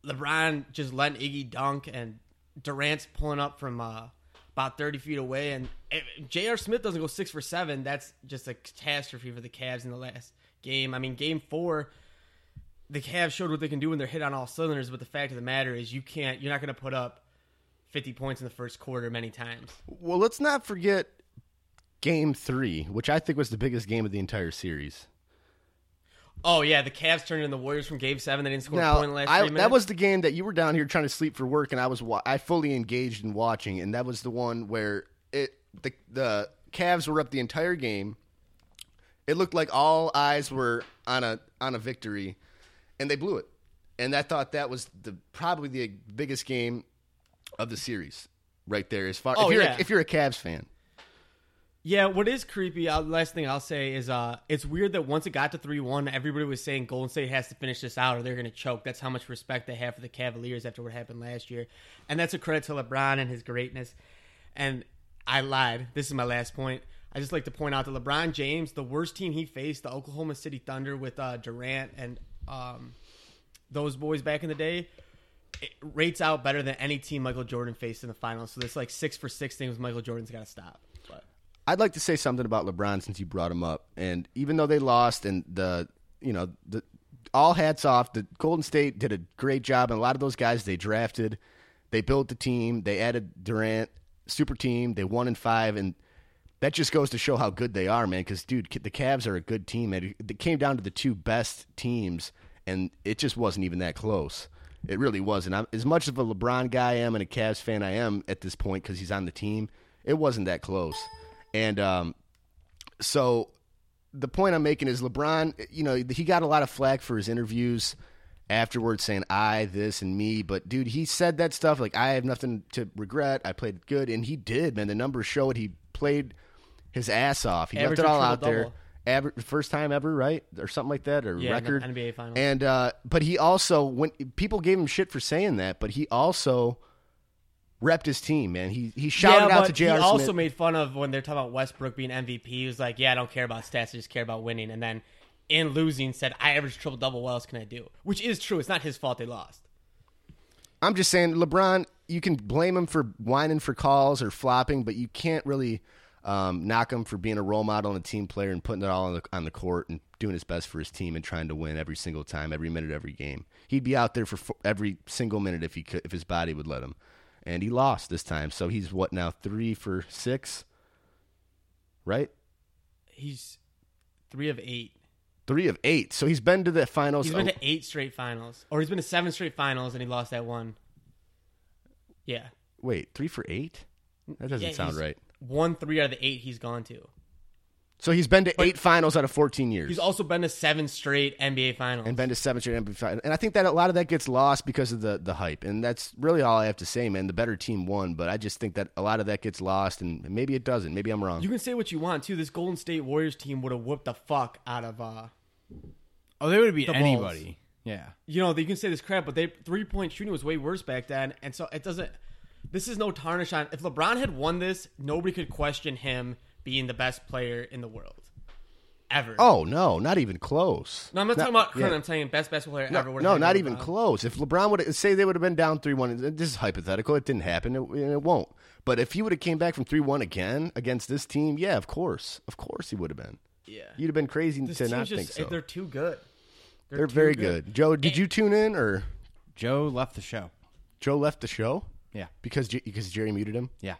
LeBron just letting Iggy dunk, and Durant's pulling up from uh, about 30 feet away. And J.R. Smith doesn't go six for seven, that's just a catastrophe for the Cavs in the last game. I mean, game four, the Cavs showed what they can do when they're hit on all cylinders. But the fact of the matter is, you can't. You're not going to put up 50 points in the first quarter many times.
Well, let's not forget Game Three, which I think was the biggest game of the entire series.
Oh yeah, the Cavs turned in the Warriors from Game Seven. They didn't score a point last
I,
three minutes.
that was the game that you were down here trying to sleep for work, and I was wa- I fully engaged in watching, and that was the one where it the the Cavs were up the entire game. It looked like all eyes were on a on a victory, and they blew it. And I thought that was the probably the biggest game of the series, right there. As far
Oh,
if you're
yeah.
a, if you're a Cavs fan,
Yeah, what is creepy, uh, last thing I'll say is uh it's weird that once it got to 3-1, everybody was saying Golden State has to finish this out or they're going to choke. That's how much respect they have for the Cavaliers after what happened last year. And that's a credit to LeBron and his greatness. And I lied. This is my last point. I just like to point out that LeBron James, the worst team he faced, the Oklahoma City Thunder with uh, Durant and um, those boys back in the day, it rates out better than any team Michael Jordan faced in the finals. So this like six for six thing with Michael Jordan's got to stop.
I'd like to say something about LeBron since you brought him up. And even though they lost, and the you know the all hats off, the Golden State did a great job, and a lot of those guys they drafted, they built the team, they added Durant, super team, they won in five, and that just goes to show how good they are, man. Because dude, the Cavs are a good team, and it came down to the two best teams, and it just wasn't even that close. It really wasn't. I'm, as much of a LeBron guy I am and a Cavs fan I am at this point because he's on the team, it wasn't that close. And um, so the point I'm making is LeBron, you know, he got a lot of flack for his interviews afterwards saying I, this, and me. But dude, he said that stuff like I have nothing to regret. I played good, and he did, man. The numbers show it. He played his ass off. He
Average
left it all out there.
triple-double.
Aver- first time ever, right, or something like that, or
Yeah,
record
NBA Finals.
And uh, but he also when people gave him shit for saying that, but he also repped his team, man. He he shouted
yeah,
out to J.R.
he also made fun of when they're talking about Westbrook being MVP. He was like, "Yeah, I don't care about stats. I just care about winning." And then in losing, said, "I average triple double. What else can I do?" Which is true. It's not his fault they lost.
I'm just saying, LeBron, you can blame him for whining for calls or flopping, but you can't really um, knock him for being a role model and a team player and putting it all on the, on the court and doing his best for his team and trying to win every single time, every minute, every game. He'd be out there for fo- every single minute if he could, if his body would let him. And he lost this time, so he's what now three for six, right?
He's three of eight.
Three of eight. So he's been to the finals.
He's been to eight straight finals, or he's been to seven straight finals, and he lost that one. Yeah,
wait, three for eight? That doesn't
Yeah,
sound right.
One three out of the eight he's gone to.
So he's been to eight finals out of fourteen years.
He's also been to seven straight NBA finals.
and been to seven straight NBA finals. And I think that a lot of that gets lost because of the the hype. And that's really all I have to say, man. The better team won, but I just think that a lot of that gets lost, and maybe it doesn't. Maybe I'm wrong.
you can say what you want too. This Golden State Warriors team would have whooped the fuck out of uh
Oh, they would be
The Bulls.
anybody. Yeah.
you know, you can say this crap, but they three point shooting was way worse back then, and so it doesn't. This is no tarnish on. If LeBron had won this, nobody could question him being the best player in the world, ever.
oh no, not even close.
no, I'm not
Not-
talking about current.
yeah.
I'm saying best basketball player
No,
ever. would've
no,
had
not
LeBron.
even close. If LeBron would say they would have been down three one, this is hypothetical. It didn't happen. It, it won't. But if he would have came back from three one again against this team, yeah, of course, of course he would have been.
Yeah,
You'd have been crazy
this
to not
just
think so.
they're too good.
They're,
too
very good. Joe, did you tune in or
Joe left the show.
Joe left the show
Yeah.
because because Jerry muted him?
Yeah.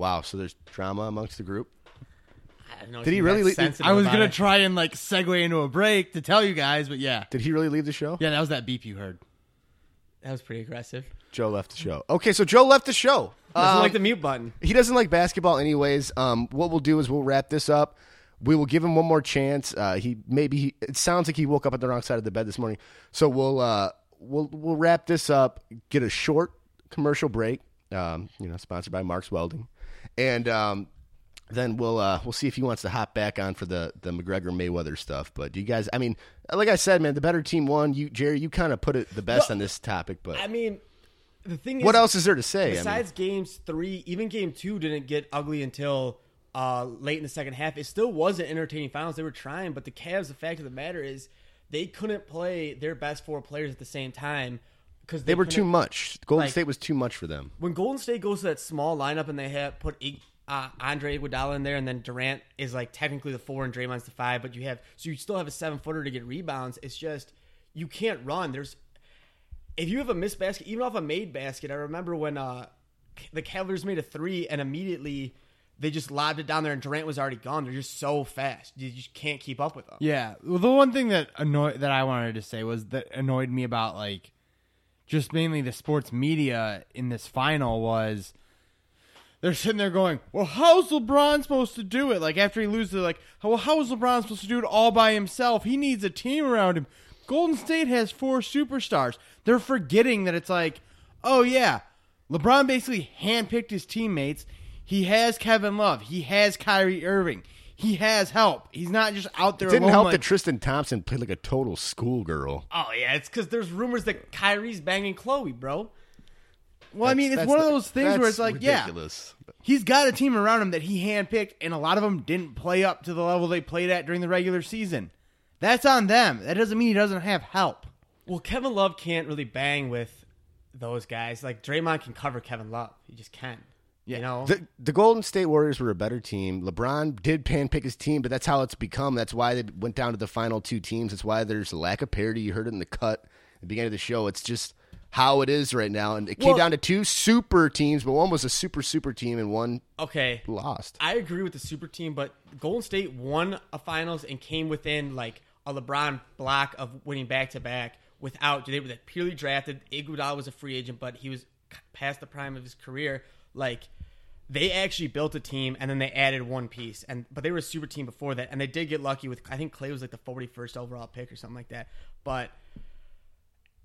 Wow, so there's drama amongst the group.
I don't know,
Did he really
that
leave-
I was gonna
it.
try and like segue into a break to tell you guys, but yeah,
Did he really leave the show?
yeah, that was that beep you heard.
That was pretty aggressive.
Joe left the show. Okay, so Joe left the show.
Doesn't
Um,
like the mute button.
he doesn't like basketball, anyways. Um, what we'll do is we'll wrap this up. We will give him one more chance. Uh, he maybe he, it sounds like he woke up on the wrong side of the bed this morning. So we'll uh, we'll we'll wrap this up. Get a short commercial break. Um, you know, sponsored by Mark's Welding, and um, then we'll uh, we'll see if he wants to hop back on for the the McGregor Mayweather stuff. But do you guys? I mean, like I said, man, the better team won. You, Jerry, you kind of put it the best on this topic. But
I mean, the thing is,
what else is there to say? I mean,
Besides games three, even game two didn't get ugly until uh, late in the second half. It still was an entertaining finals. They were trying, but the Cavs. The fact of the matter is, they couldn't play their best four players at the same time because
they were too much. Golden
like-
State was too much for them.
When Golden State goes to that small lineup and they have put uh, Andre Iguodala in there, and then Durant is like technically the four and Draymond's the five, but you have so you still have a seven footer to get rebounds. It's just you can't run. There's if you have a missed basket, even off a made basket. I remember when uh, the Cavaliers made a three and immediately they just lobbed it down there, and Durant was already gone. They're just so fast, you just can't keep up with them.
Yeah. Well, the one thing that annoyed that I wanted to say was that annoyed me about like just mainly the sports media in this final was they're sitting there going, "Well, how's LeBron supposed to do it?" Like after he loses, they're like, "Well, how is LeBron supposed to do it all by himself? He needs a team around him." Golden State has four superstars. They're forgetting that it's like, "Oh yeah, LeBron basically handpicked his teammates. He has Kevin Love. He has Kyrie Irving. He has help. He's not just out there.
It didn't
alone
help
like,
that Tristan Thompson played like a total schoolgirl.
Oh yeah, it's because there's rumors that Kyrie's banging Chloe, bro.
Well, I mean, it's
That's-
one of those things where it's
that's
like, yeah, he's got a team around him that he handpicked, and a lot of them didn't play up to the level they played at during the regular season. That's on them. That doesn't mean he doesn't have help.
Well, Kevin Love can't really bang with those guys. Like Draymond can cover Kevin Love. He just can. You know.
The, the Golden State Warriors were a better team. LeBron did pan pick his team, but that's how it's become. That's why they went down to the final two teams. That's why there's a lack of parity. You heard it in the cut at the beginning of the show. It's just how it is right now. And it came
Well-
down to two super teams, but one was a super, super team and one
okay.
lost.
I agree with the super team, but Golden State won a finals and came within like a LeBron block of winning back to back without they were purely drafted. Iguodala was a free agent, but he was past the prime of his career. Like they actually built a team and then they added one piece, and but they were a super team before that, and they did get lucky with I think Clay was like the forty first overall pick or something like that. But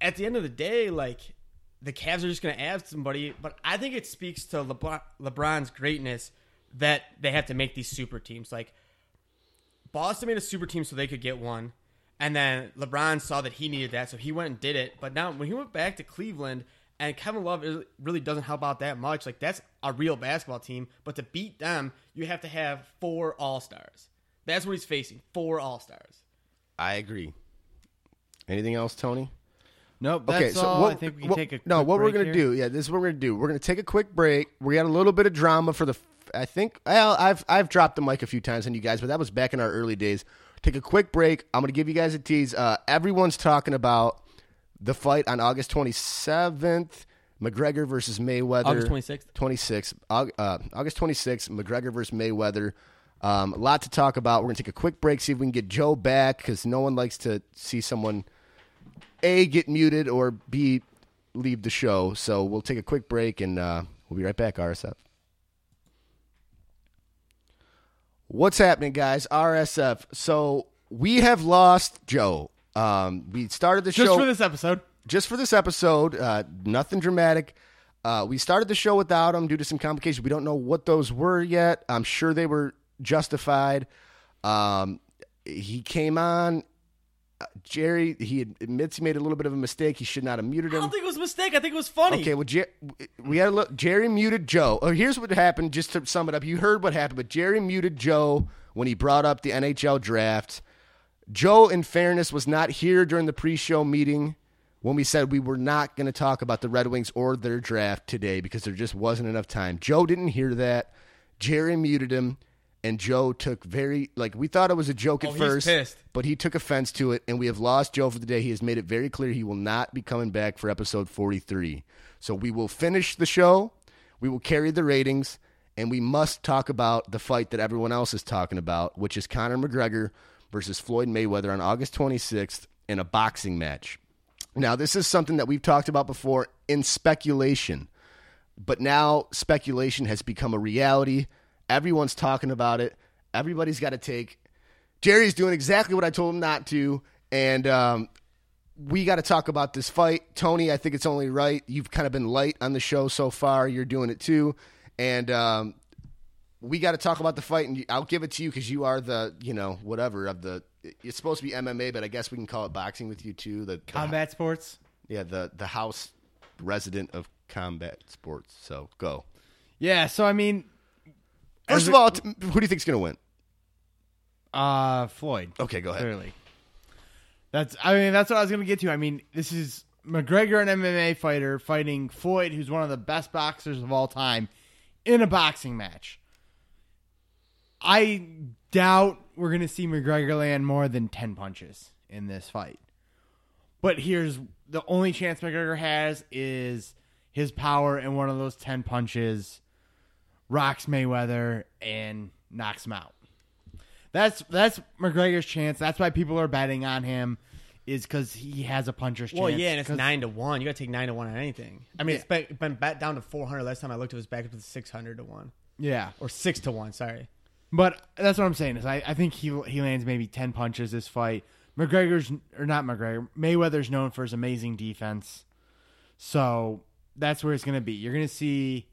at the end of the day, like the Cavs are just going to add somebody, but I think it speaks to LeBron, LeBron's greatness that they have to make these super teams. Like Boston made a super team so they could get one, and then LeBron saw that he needed that, so he went and did it. But now when he went back to Cleveland, and Kevin Love is- really doesn't help out that much. Like that's a real basketball team, but to beat them, you have to have four All Stars. That's what he's facing: four All Stars.
I agree. Anything else, Tony?
Nope. That's
okay, so
all.
what,
I think we can
what-
take a
no.
quick
What we're gonna
here.
do? Yeah, this is what we're gonna do. We're gonna take a quick break. We got a little bit of drama for the. I think well, I've I've dropped the mic a few times on you guys, but that was back in our early days. take a quick break. I'm going to give you guys a tease. Uh, everyone's talking about the fight on August 27th. McGregor versus Mayweather.
August 26th.
26th. Uh, August 26th. McGregor versus Mayweather. Um, a lot to talk about. We're going to take a quick break, see if we can get Joe back because no one likes to see someone A, get muted or B, leave the show. So we'll take a quick break and uh, we'll be right back, RSF. What's happening, guys? RSF. So we have lost Joe. Um, we started the
Just
show
for this episode.
just for this episode. Uh, nothing dramatic. Uh, we started the show without him due to some complications. We don't know what those were yet. I'm sure they were justified. Um, he came on. Uh, Jerry, he admits he made a little bit of a mistake. He should not have muted him.
I don't think it was a mistake. I think it was funny.
Okay, well, Jer- we had a look. Jerry muted Joe. Oh, here's what happened. Just to sum it up, you heard what happened, but Jerry muted Joe when he brought up the NHL draft. Joe, in fairness, was not here during the pre-show meeting when we said we were not going to talk about the Red Wings or their draft today because there just wasn't enough time. Joe didn't hear that. Jerry muted him, and Joe took very like we thought it was a joke at
Oh,
first,
pissed.
but he took offense to it, and we have lost Joe for the day. He has made it very clear he will not be coming back for episode 43. So we will finish the show, we will carry the ratings, and we must talk about the fight that everyone else is talking about, which is Conor McGregor versus Floyd Mayweather on August 26th in a boxing match. Now, this is something that we've talked about before in speculation, but now speculation has become a reality. Everyone's talking about it. Everybody's got to take. Jerry's doing exactly what I told him not to, and um, we got to talk about this fight. Tony, I think it's only right. You've kind of been light on the show so far. You're doing it too, and um, we got to talk about the fight. And I'll give it to you because you are the, you know, whatever of the. It's supposed to be MMA, but I guess we can call it boxing with you too. The, the
Combat sports.
yeah, the the house resident of combat sports. So go.
Yeah, so I mean,
First of
it-
all, t- who do you think's going to win?
uh, Floyd.
Okay, go ahead.
Clearly, that's. I mean, that's what I was going to get to. I mean, this is McGregor, an MMA fighter, fighting Floyd, who's one of the best boxers of all time, in a boxing match. I doubt we're going to see McGregor land more than ten punches in this fight. But here's the only chance McGregor has is his power, and one of those ten punches rocks Mayweather and knocks him out. That's that's McGregor's chance. That's why people are betting on him, is because he has a puncher's chance.
Well, yeah, and it's nine to one. You got to take nine to one on anything. I mean, it's been, been bet down to four hundred. Last time I looked, it was back up to six hundred to one
Yeah,
or six to one. Sorry.
But that's what I'm saying is I, I think he he lands maybe ten punches this fight. McGregor's or not McGregor Mayweather's known for his amazing defense, so that's where it's gonna be. You're gonna see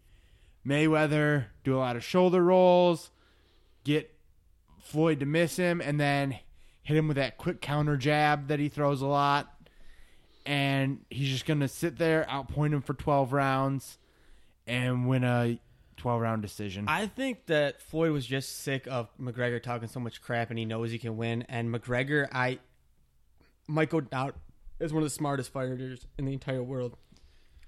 Mayweather do a lot of shoulder rolls, get Floyd to miss him, and then hit him with that quick counter jab that he throws a lot. And he's just gonna sit there, outpoint him for twelve rounds, and win a twelve round decision.
I think that Floyd was just sick of McGregor talking so much crap, and he knows he can win. And McGregor, I might go out as one of the smartest fighters in the entire world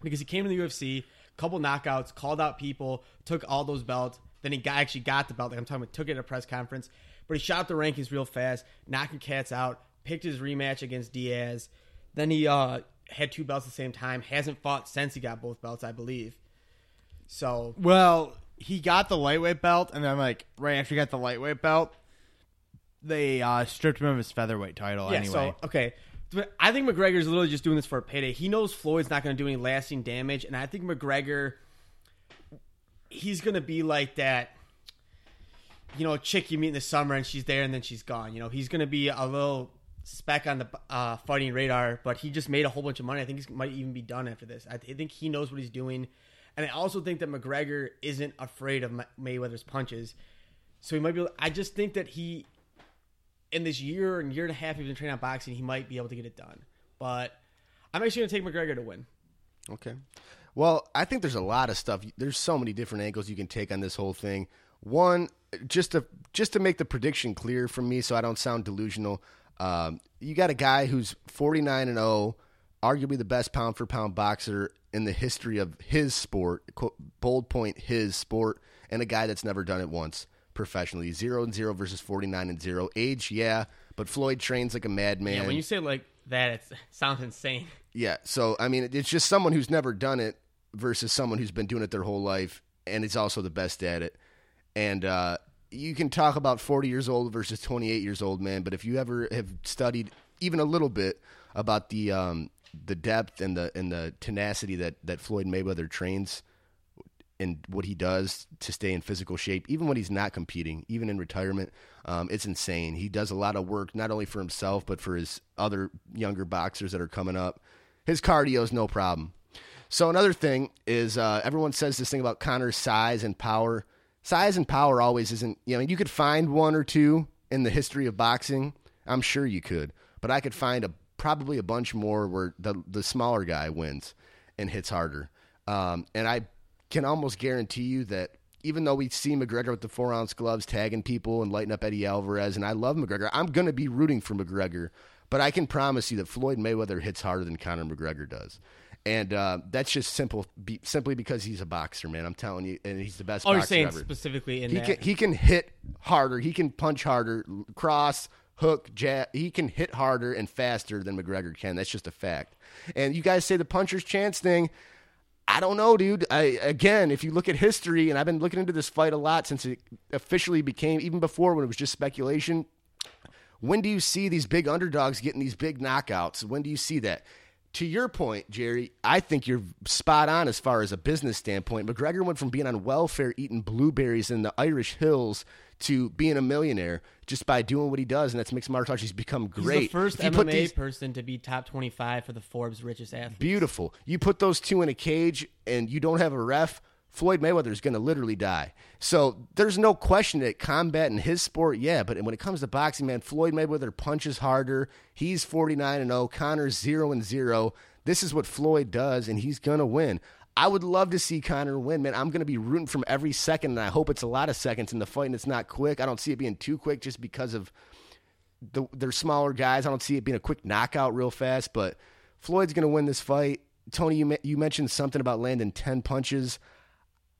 because he came to the UFC, couple knockouts, called out people, took all those belts. Then he got, actually got the belt. Like I'm talking about, took it at a press conference, but he shot the rankings real fast, knocking cats out. Picked his rematch against Diaz. Then he uh, had two belts at the same time. Hasn't fought since he got both belts, I believe. So
Well, he got the lightweight belt, and then like right after he got the lightweight belt, they uh, stripped him of his featherweight title.
Yeah,
anyway,
so okay. I think McGregor's literally just doing this for a payday. He knows Floyd's not going to do any lasting damage, and I think McGregor, he's going to be like that, you know, chick you meet in the summer and she's there and then she's gone. You know, he's going to be a little speck on the uh, fighting radar, but he just made a whole bunch of money. I think he might even be done after this. I, th- I think he knows what he's doing, and I also think that McGregor isn't afraid of May- Mayweather's punches. So he might be. I just think that he in this year and year and a half he's been training on boxing, he might be able to get it done. But I'm actually going to take McGregor to win.
Okay. Well, I think there's a lot of stuff. There's so many different angles you can take on this whole thing. One, just to just to make the prediction clear for me, so I don't sound delusional. Um, you got a guy who's 49 and 0, arguably the best pound for pound boxer in the history of his sport. Bold point, his sport, and a guy that's never done it once professionally. Zero and zero versus 49 and zero. Age, yeah, but Floyd trains like a madman.
Yeah, when you say like that, it sounds insane.
Yeah, so I mean, it's just someone who's never done it versus someone who's been doing it their whole life, and is also the best at it. And uh, you can talk about forty years old versus twenty eight years old, man. But if you ever have studied even a little bit about the um, the depth and the and the tenacity that that Floyd Mayweather trains and what he does to stay in physical shape, even when he's not competing, even in retirement, um, it's insane. He does a lot of work not only for himself but for his other younger boxers that are coming up. His cardio is no problem. So another thing is uh, everyone says this thing about Conor's size and power. Size and power always isn't. You know, you could find one or two in the history of boxing. I'm sure you could, but I could find a probably a bunch more where the the smaller guy wins and hits harder. Um, and I can almost guarantee you that even though we see McGregor with the four ounce gloves tagging people and lighting up Eddie Alvarez, and I love McGregor, I'm going to be rooting for McGregor. But I can promise you that Floyd Mayweather hits harder than Conor McGregor does. And uh, that's just simple, be, simply because he's a boxer, man. I'm telling you, and he's the best.
Oh, you're saying
ever.
specifically in
he
that.
can he can hit harder. He can punch harder, cross, hook, jab. He can hit harder and faster than McGregor can. That's just a fact. And you guys say the puncher's chance thing. I don't know, dude. I again, if you look at history, and I've been looking into this fight a lot since it officially became, even before when it was just speculation. When do you see these big underdogs getting these big knockouts? When do you see that? To your point, Jerry, I think you're spot on as far as a business standpoint. McGregor went from being on welfare eating blueberries in the Irish hills to being a millionaire just by doing what he does, and that's mixed martial arts. He's become great.
He's the first
If you put
MMA
these-
person to be top 25 for the Forbes richest athletes.
Beautiful. You put those two in a cage and you don't have a ref, Floyd Mayweather is going to literally die. So there's no question that combat in his sport, yeah, but when it comes to boxing, man, Floyd Mayweather punches harder. He's 49 and 0, Conor's 0 and 0. This is what Floyd does and he's going to win. I would love to see Conor win, man. I'm going to be rooting from every second, and I hope it's a lot of seconds in the fight and it's not quick. I don't see it being too quick just because of the, they're smaller guys. I don't see it being a quick knockout real fast, but Floyd's going to win this fight. Tony, you, you mentioned something about landing 10 punches.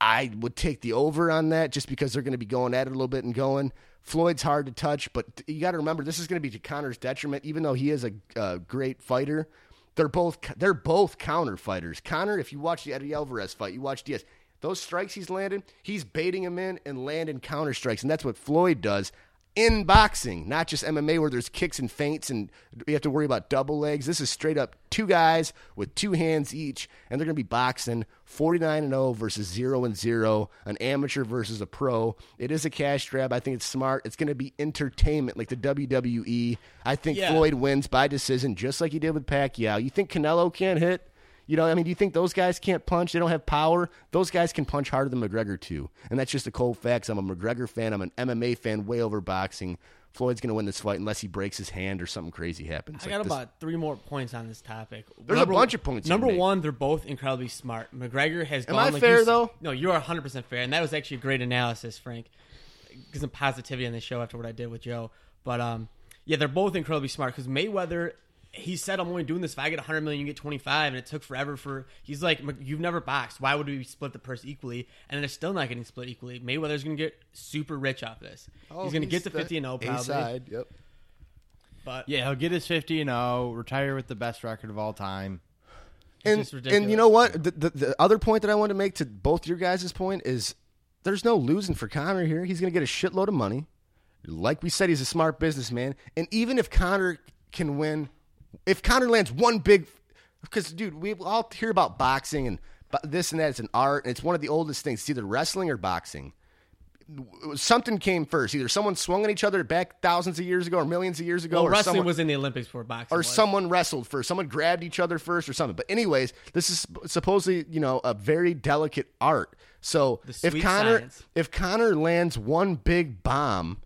I would take the over on that just because they're going to be going at it a little bit and going. Floyd's hard to touch, but you got to remember this is going to be to Conor's detriment. Even though he is a, a great fighter, they're both they're both counter fighters. Conor, if you watch the Eddie Alvarez fight, you watch Diaz. Those strikes he's landing, he's baiting him in and landing counter strikes, and that's what Floyd does in boxing, not just MMA where there's kicks and feints and you have to worry about double legs. This is straight up two guys with two hands each, and they're going to be boxing 49 and 0 versus 0 and 0, an amateur versus a pro. It is a cash grab. I think it's smart. It's going to be entertainment like the WWE. I think
Yeah.
Floyd wins by decision just like he did with Pacquiao. You think Canelo can't hit? You know, I mean, do you think those guys can't punch? They don't have power. Those guys can punch harder than McGregor too, and that's just a cold fact. I'm a McGregor fan. I'm an MMA fan, way over boxing. Floyd's going to win this fight unless he breaks his hand or something crazy happens.
I
Like
got
this-
about three more points on this topic.
There's a bunch of points
Number one, they're both incredibly smart. McGregor has
Am
gone.
I
like
fair,
you
though?
No, you are 100 percent fair, and that was actually a great analysis, Frank. Get some positivity on the show after what I did with Joe. But um, yeah, they're both incredibly smart because Mayweather. He said, "I'm only doing this if I get 100 million, you get 25," and it took forever for. He's like, you've never boxed. Why would we split the purse equally?" And they're still not getting split equally. Mayweather's going to get super rich off this. Oh, he's going to get to 50 and 0
A
probably.
side. Yep.
But
Yeah, he'll get his 50 and 0, retire with the best record of all time.
and, and you know what? The, the, the other point that I want to make to both your guys' point is there's no losing for Conor here. He's going to get a shitload of money. Like we said, he's a smart businessman. And even if Conor can win, if Conor lands one big, because dude, we all hear about boxing and this and that. It's an art, and it's one of the oldest things. It's either wrestling or boxing. Something came first. Either someone swung at each other back thousands of years ago or millions of years ago,
well,
or
wrestling
someone,
was in the Olympics before boxing.
or
was.
someone wrestled first. Someone grabbed each other first, or something. But anyways, this is supposedly you know a very delicate art. So if Conor
science.
if Conor lands one big bomb,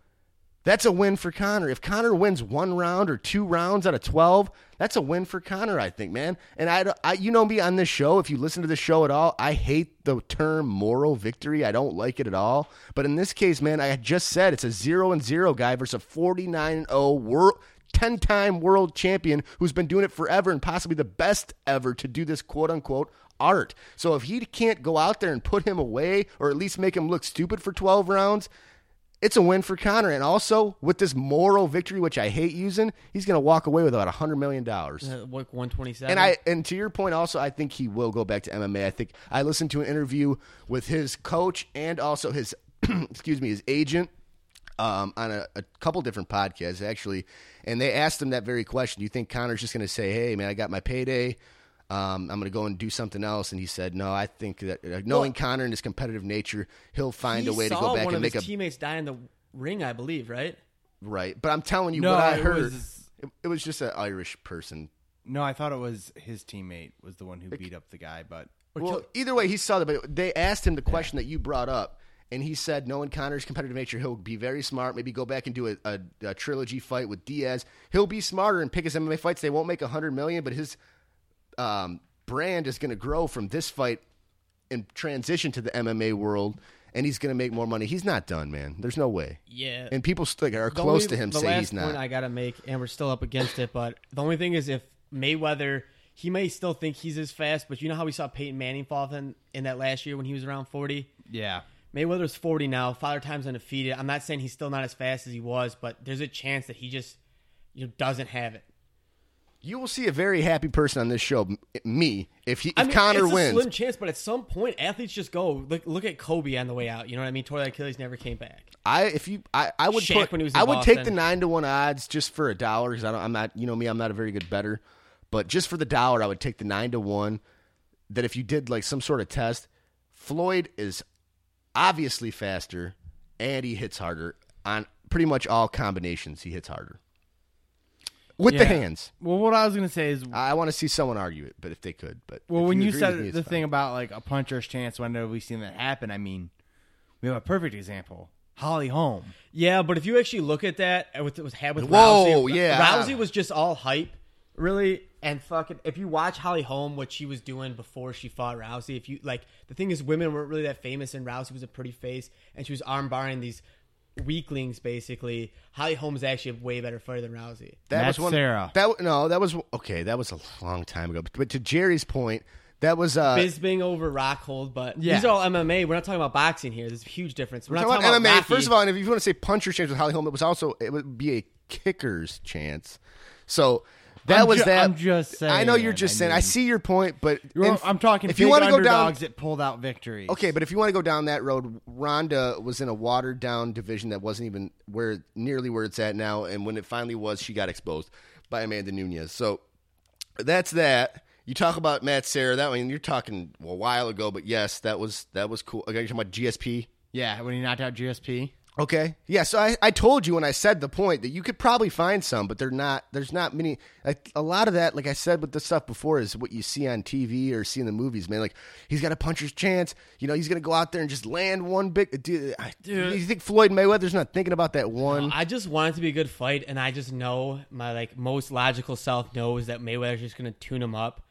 that's a win for Conor. If Conor wins one round or two rounds out of twelve, that's a win for Conor. I think, man. And I, I you know me on this show. If you listen to this show at all, I hate the term moral victory. I don't like it at all. But in this case, man, I just said it's a zero and zero guy versus a forty nine and zero world. 10 time world champion who's been doing it forever and possibly the best ever to do this quote unquote art. So if he can't go out there and put him away or at least make him look stupid for 12 rounds, it's a win for Conor. And also with this moral victory, which I hate using, he's going to walk away with about a hundred million dollars.
Uh, what one twenty seven?
And I and to your point also, I think he will go back to MMA. I think I listened to an interview with his coach and also his excuse me, his agent um, on a, a couple different podcasts actually, and they asked him that very question. Do you think Conor's just going to say, "Hey, man, I got my payday. Um, I'm going to go and do something else"? And he said, "No, I think that uh, knowing Conor and his competitive nature, he'll find
he
a way to go back
one
and
of
make
his
a
teammates die in the ring, I believe, right?
right." But I'm telling you,
No,
what I
it
heard,
was-
it, it was just an Irish person
No, I thought it was his teammate was the one who beat up the guy, but
Well, either way, he saw that, but they asked him the question that you brought up, and he said, knowing Conor's competitive nature, he'll be very smart. Maybe go back and do a, a, a trilogy fight with Diaz. He'll be smarter and pick his MMA fights. They won't make a hundred million, but his um, brand is going to grow from this fight and transition to the MMA world, and he's going to make more money. He's not done, man. There's no way.
Yeah.
And people still are
The
close
only-
to him
the
say
last
he's not.
Point I gotta make, and we're still up against it. But the only thing is, if Mayweather, he may still think he's as fast, but you know how we saw Peyton Manning fall in, in that last year when he was around forty.
yeah.
Mayweather's forty now. Father Time's undefeated. I'm not saying he's still not as fast as he was, but there's a chance that he just you know doesn't have it.
You will see a very happy person on this show, me, if he if
I mean,
Conor
it's
wins.
slim chance, but at some point, athletes just go. Look, look at Kobe on the way out. You know what I mean? Tore that Achilles, never came back.
I if you I, I would
Shaq
put
when he was in
I would take the nine to one odds just for a dollar because I don't I'm not you know me I'm not a very good better, but just for the dollar I would take the nine to one. That if you did like some sort of test, Floyd is obviously faster and he hits harder on pretty much all combinations. He hits harder with the hands.
Well, what I was gonna say is,
I want to see someone argue it, but if they could, but
well, when you
agree
said
me,
the
it's
thing about like a puncher's chance, when have we seen that happen? I mean, we have a perfect example: Holly Holm.
Yeah, but if you actually look at that uh, with was had with
Whoa,
Rousey,
yeah.
Rousey was just all hype, really. And fucking, if you watch Holly Holm, what she was doing before she fought Rousey, if you like, the thing is, women weren't really that famous, and Rousey was a pretty face, and she was arm barring these weaklings basically. Holly Holm's actually a way better fighter than Rousey.
That
Matt
was one.
Serra.
That no, that was okay. That was a long time ago. But, but to Jerry's point, that was uh,
Bisping over Rockhold, but
Yeah.
these are all MMA. We're not talking about boxing here. There's a huge difference. We're,
We're
not
talking
talking
about MMA.
Rocky.
First of all, and if you want to say puncher's chance with Holly Holm, it was also it would be a kicker's chance. So that
I'm
was
ju-
that.
I'm just
I know you're just
I
saying. I see your point, but
You're-
if-
I'm talking.
If you want to go down,
that pulled out victories.
okay, but if you want to go down that road, Ronda was in a watered down division that wasn't even where nearly where it's at now, and when it finally was, she got exposed by Amanda Nunes. So that's that. You talk about Matt Serra. That one you're talking a while ago, but yes, that was that was cool. Okay, you're talking about GSP.
Yeah, when he knocked out GSP.
Okay. Yeah. So I, I told you when I said the point that you could probably find some, but they're not. There's not many. Like a lot of that, like I said with the stuff before, is what you see on TV or see in the movies. Man, like he's got a puncher's chance. You know, he's gonna go out there and just land one big. Dude, I,
Dude.
you think Floyd Mayweather's not thinking about that one?
I just want it to be a good fight, and I just know my like most logical self knows that Mayweather's just gonna tune him up,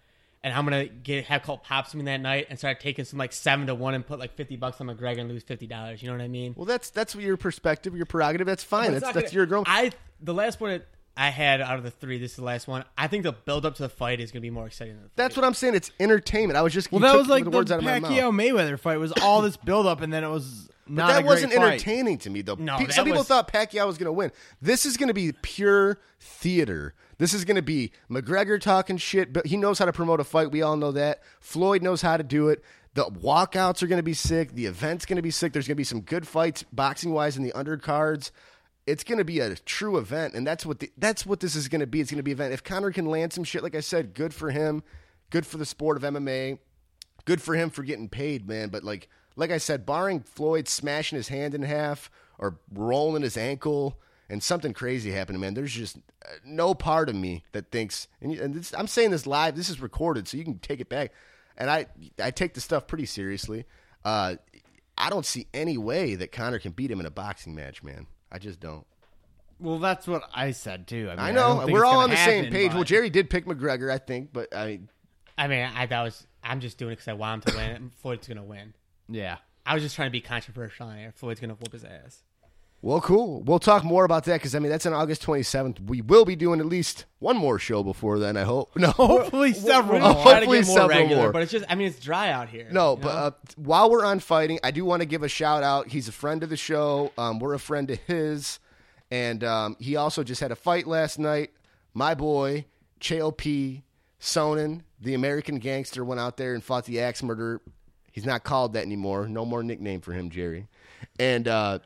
and I'm gonna get have called pops me that night and start taking some like seven to one and put like fifty bucks on McGregor and lose fifty dollars. You know what I mean?
well, that's that's your perspective, your prerogative. That's fine. That's that's
gonna-
your grown.
I the last one I had out of the three, this is the last one. I think the build up to the fight is gonna be more exciting than the fight.
That's what I'm saying. It's entertainment. I was just
Well, that
took
was like
the
the,
words out of my mouth.
Pacquiao Mayweather fight was all this build up, and then it was
But
not.
that
a great
wasn't
fight.
entertaining to me, though.
No,
Pe-
that
some people
was-
thought Pacquiao was going to win. This is going to be pure theater. This is going to be McGregor talking shit, but he knows how to promote a fight. We all know that. Floyd knows how to do it. The walkouts are going to be sick. The event's going to be sick. There's going to be some good fights, boxing wise, in the undercards. It's going to be a true event, and that's what the, that's what this is going to be. It's going to be an event. If Conor can land some shit, like I said, good for him. Good for the sport of MMA good for him for getting paid, man. But like like I said, barring Floyd smashing his hand in half or rolling his ankle and something crazy happening, man, there's just uh, no part of me that thinks. And, and this, I'm saying this live. This is recorded, so you can take it back. And I I take the stuff pretty seriously. Uh, I don't see any way that Conor can beat him in a boxing match, man. I just don't.
Well, that's what I said too. I, mean,
I know
think
we're all on the same page.
but-
Well, Jerry did pick McGregor, I think, but I
I mean, I that was I'm just doing it because I want him to win. and Floyd's gonna win.
Yeah.
I was just trying to be controversial on here. Floyd's gonna whoop his ass.
Well, cool. We'll talk more about that because I mean that's on August 27th. We will be doing at least one more show before then. I hope. No,
Hopefully several.
We're to
hopefully
more
several
regular,
more.
but it's just I mean it's dry out here.
No, but uh, while we're on fighting, I do want to give a shout out. He's a friend of the show. Um, we're a friend of his, and um, he also just had a fight last night. My boy Chael P. Sonnen, the American gangster, went out there and fought the axe murderer. He's not called that anymore. No more nickname for him, Jerry. And uh,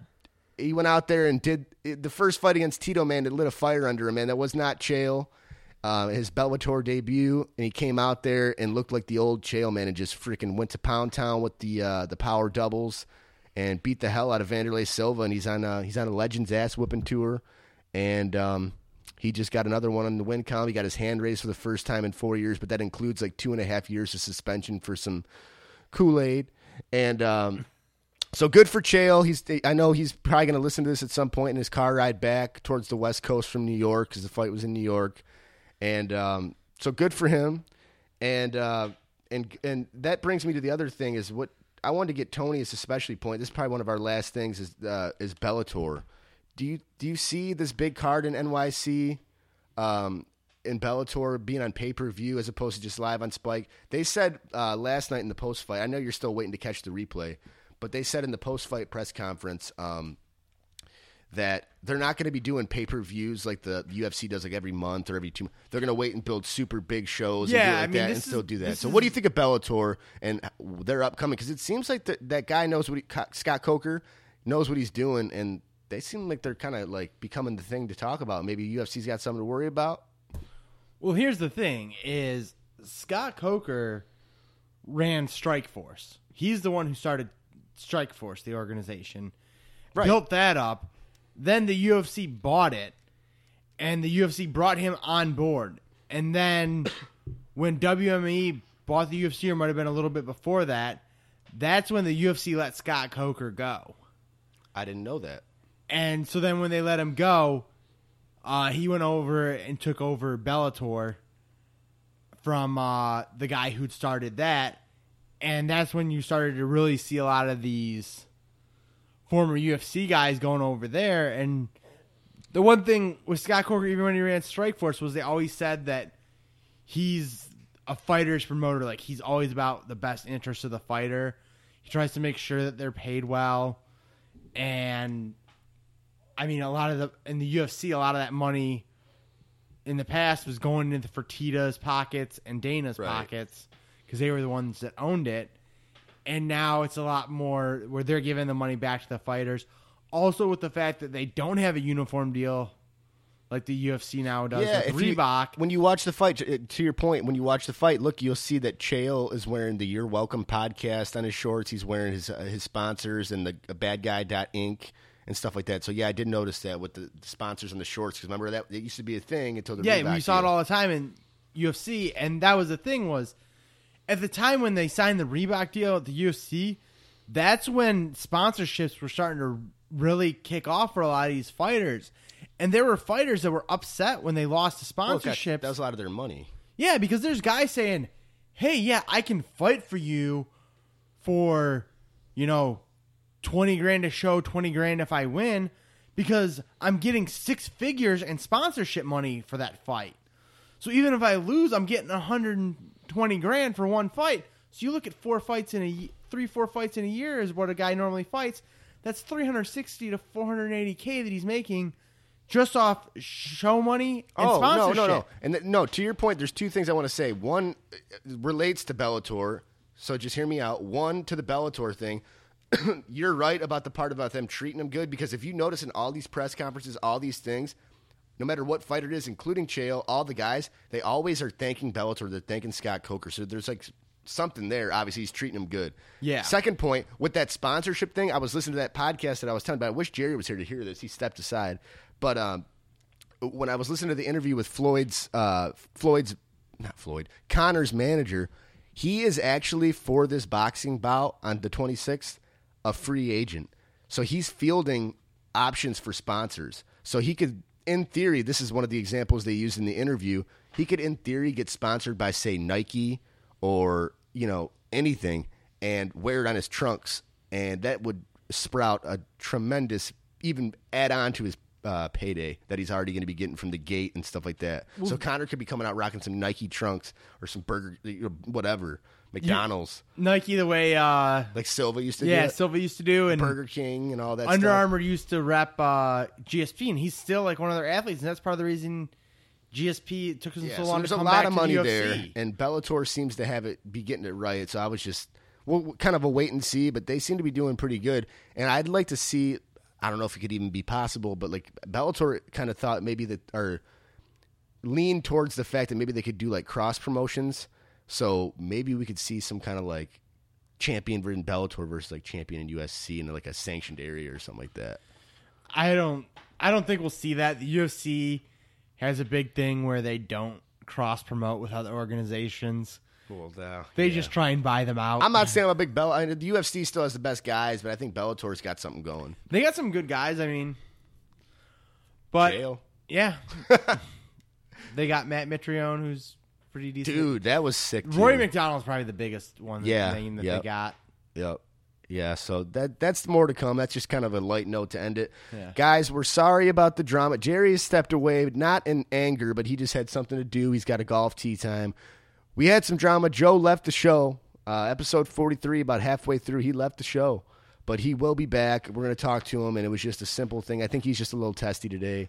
he went out there and did the first fight against Tito. Man, that lit a fire under him. Man, that was not Chael. Uh, his Bellator debut, and he came out there and looked like the old Chael man, and just freaking went to Pound Town with the uh, the power doubles, and beat the hell out of Wanderlei Silva. And he's on a, he's on a Legends ass whipping tour, and um, he just got another one on the win column. He got his hand raised for the first time in four years, but that includes like two and a half years of suspension for some Kool Aid, and um, so good for Chael. He's I know he's probably going to listen to this at some point in his car ride back towards the West Coast from New York because the fight was in New York, and um, so good for him. And uh, and and that brings me to the other thing is what I wanted to get Tony's especially point. This is probably one of our last things is uh, is Bellator. Do you do you see this big card in NYC? Um, in Bellator being on pay per view as opposed to just live on Spike. They said uh, last night in the post fight. I know you're still waiting to catch the replay, but they said in the post fight press conference um, that they're not going to be doing pay per views like the UFC does like every month or every two. They're going to wait and build super big shows and do
Yeah,
like
I mean,
that and
this
still do that. So
is-
what do you think of Bellator and their upcoming? Because it seems like that that guy knows what he, Scott Coker knows what he's doing, and they seem like they're kind of like becoming the thing to talk about. Maybe UFC's got something to worry about.
Well, here's the thing: is Scott Coker ran Strikeforce. He's the one who started Strikeforce, the organization,
Right.
built that up. Then the UFC bought it, and the UFC brought him on board. And then when WME bought the UFC, or might have been a little bit before that, that's when the UFC let Scott Coker go.
I didn't know that.
And so then when they let him go, uh, he went over and took over Bellator from uh, the guy who'd started that. And that's when you started to really see a lot of these former UFC guys going over there. And the one thing with Scott Coker, even when he ran Strikeforce, was they always said that he's a fighter's promoter. Like he's always about the best interest of the fighter. He tries to make sure that they're paid well. And I mean, a lot of the in the UFC, a lot of that money in the past was going into Fertitta's pockets and Dana's
Right.
pockets because they were the ones that owned it. And now it's a lot more where they're giving the money back to the fighters. Also, with the fact that they don't have a uniform deal like the UFC now does with
if you-
Reebok.
when you watch the fight, to your point, when you watch the fight, look, you'll see that Chael is wearing the "You're Welcome" podcast on his shorts. He's wearing his uh, his sponsors and the uh, Bad Guy dot Inc. and stuff like that. So yeah, I did notice that with the, the sponsors and the shorts because remember that it used to be a thing until the
yeah,
Reebok
we saw it all the time in UFC, and that was the thing was at the time when they signed the Reebok deal at the UFC, that's when sponsorships were starting to really kick off for a lot of these fighters, and there were fighters that were upset when they lost the
Well, gosh, that was a lot of their money.
Yeah, because there's guys saying, "Hey, yeah, I can fight for you for, you know, 20 grand a show, 20 grand if I win because I'm getting six figures and sponsorship money for that fight. So even if I lose, I'm getting 120 grand for one fight. So you look at four fights in a three, four fights in a year is what a guy normally fights. That's 360 to 480k that he's making just off show money and
Oh no,
sponsorship.
no, no, and th- no. To your point, there's two things I want to say. One uh, relates to Bellator, so just hear me out. One to the Bellator thing. You're right about the part about them treating them good because if you notice in all these press conferences, all these things, no matter what fighter it is, including Chael, all the guys, they always are thanking Bellator. They're thanking Scott Coker. So there's like something there. Obviously, he's treating him good.
Yeah.
Second point with that sponsorship thing, I was listening to that podcast that I was telling about. I wish Jerry was here to hear this. He stepped aside, but um, when I was listening to the interview with Floyd's uh, Floyd's not Floyd Conor's manager, he is actually for this boxing bout on the 26th a free agent. So he's fielding options for sponsors. So he could in theory, this is one of the examples they used in the interview. He could in theory get sponsored by say Nike or, you know, anything and wear it on his trunks and that would sprout a tremendous even add on to his uh, payday that he's already going to be getting from the gate and stuff like that. so Conor could be coming out rocking some Nike trunks or some burger, whatever, McDonald's,
Nike the way uh
like Silva used to
yeah,
do.
Silva used to do and
Burger King and all that.
Under
stuff.
Armour used to rep uh, GSP, and he's still like one of their athletes, and that's part of the reason GSP took him
Yeah,
so
so
long
there's
to
a
come
lot
back
of money
the
there, and Bellator seems to have it be getting it right. So I was just well, kind of a wait and see, but they seem to be doing pretty good. And I'd like to see. I don't know if it could even be possible, but like Bellator kind of thought maybe that or lean towards the fact that maybe they could do like cross promotions. So maybe we could see some kind of like champion in Bellator versus like champion in UFC in like a sanctioned area or something like that.
I don't, I don't think we'll see that. The UFC has a big thing where they don't cross promote with other organizations.
Well, now
They just try and buy them out.
I'm not saying I'm a big Bell. I mean, the UFC still has the best guys, but I think Bellator's got something going.
They got some good guys. I mean, but
Jail.
yeah, they got Matt Mitrione, who's pretty decent.
Dude, that was sick. Too.
Rory MacDonald's probably the biggest one.
Yeah,
name that
yep.
they got.
Yep. Yeah, so that that's more to come. That's just kind of a light note to end it.
Yeah.
Guys, we're sorry about the drama. Jerry has stepped away, not in anger, but he just had something to do. He's got a golf tee time. We had some drama. Joe left the show. Uh, episode 43, about halfway through, he left the show. But he will be back. We're going to talk to him, and it was just a simple thing. I think he's just a little testy today.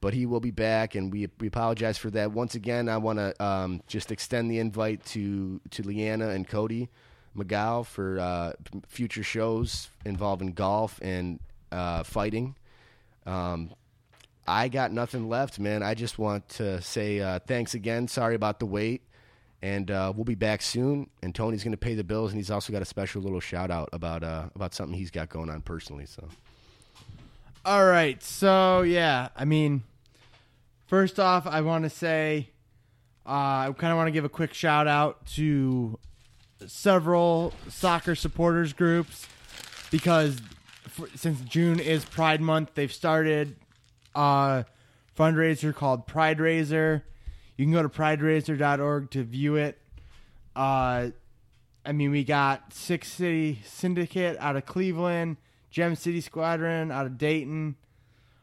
But he will be back, and we, we apologize for that. Once again, I want to um, just extend the invite to, to Leanna and Cody. McGow for uh, future shows involving golf and uh, fighting. Um, I got nothing left, man. I just want to say uh, thanks again. Sorry about the wait. And uh, we'll be back soon. And Tony's going to pay the bills, and he's also got a special little shout out about uh, about something he's got going on personally. So
All right. So yeah, I mean, first off, I want to say uh, I kind of want to give a quick shout out to several soccer supporters groups because for, since June is Pride Month, they've started a fundraiser called Pride Raiser. You can go to prideraiser.org to view it. Uh, I mean, we got Six City Syndicate out of Cleveland, Gem City Squadron out of Dayton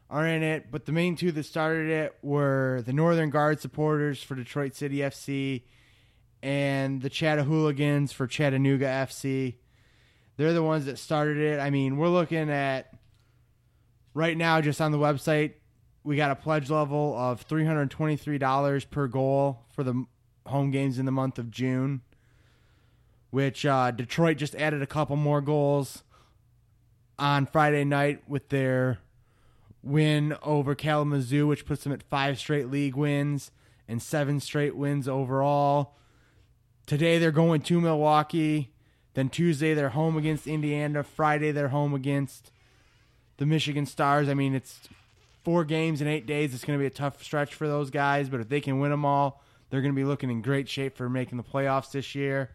are in it. But the main two that started it were the Northern Guard supporters for Detroit City FC and the Chattahooligans for Chattanooga FC. They're the ones that started it. I mean, we're looking at right now just on the website. We got a pledge level of three hundred twenty-three dollars per goal for the home games in the month of June which uh, Detroit just added a couple more goals on Friday night with their win over Kalamazoo, which puts them at five straight league wins and seven straight wins overall. Today they're going to Milwaukee. Then Tuesday they're home against Indiana. Friday they're home against the Michigan Stars. I mean, it's four games in eight days. It's going to be a tough stretch for those guys, but if they can win them all, they're going to be looking in great shape for making the playoffs this year.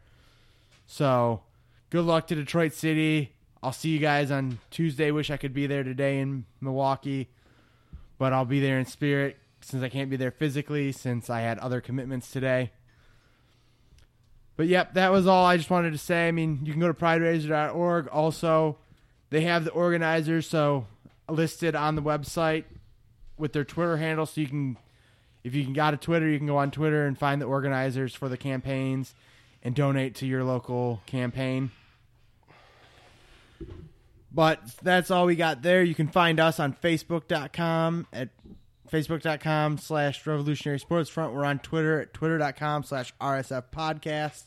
So, good luck to Detroit City. I'll see you guys on Tuesday. Wish I could be there today in Milwaukee, but I'll be there in spirit since I can't be there physically since I had other commitments today. But yep, that was all I just wanted to say. I mean, you can go to prideraiser.org. Also, they have the organizers so listed on the website with their Twitter handle so you can if you can got a Twitter, you can go on Twitter and find the organizers for the campaigns and donate to your local campaign. But that's all we got there. You can find us on Facebook.com at Facebook.com slash Revolutionary Sports Front. We're on Twitter at Twitter.com slash RSF Podcast.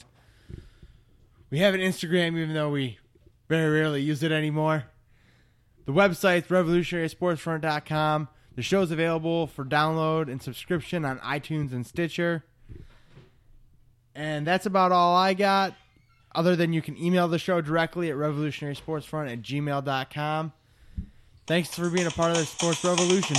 We have an Instagram, even though we very rarely use it anymore. The website's revolutionarysportsfront.com. The show's available for download and subscription on iTunes and Stitcher. And that's about all I got. Other than you can email the show directly at revolutionarysportsfront at gmail.com. Thanks for being a part of the Sports Revolution.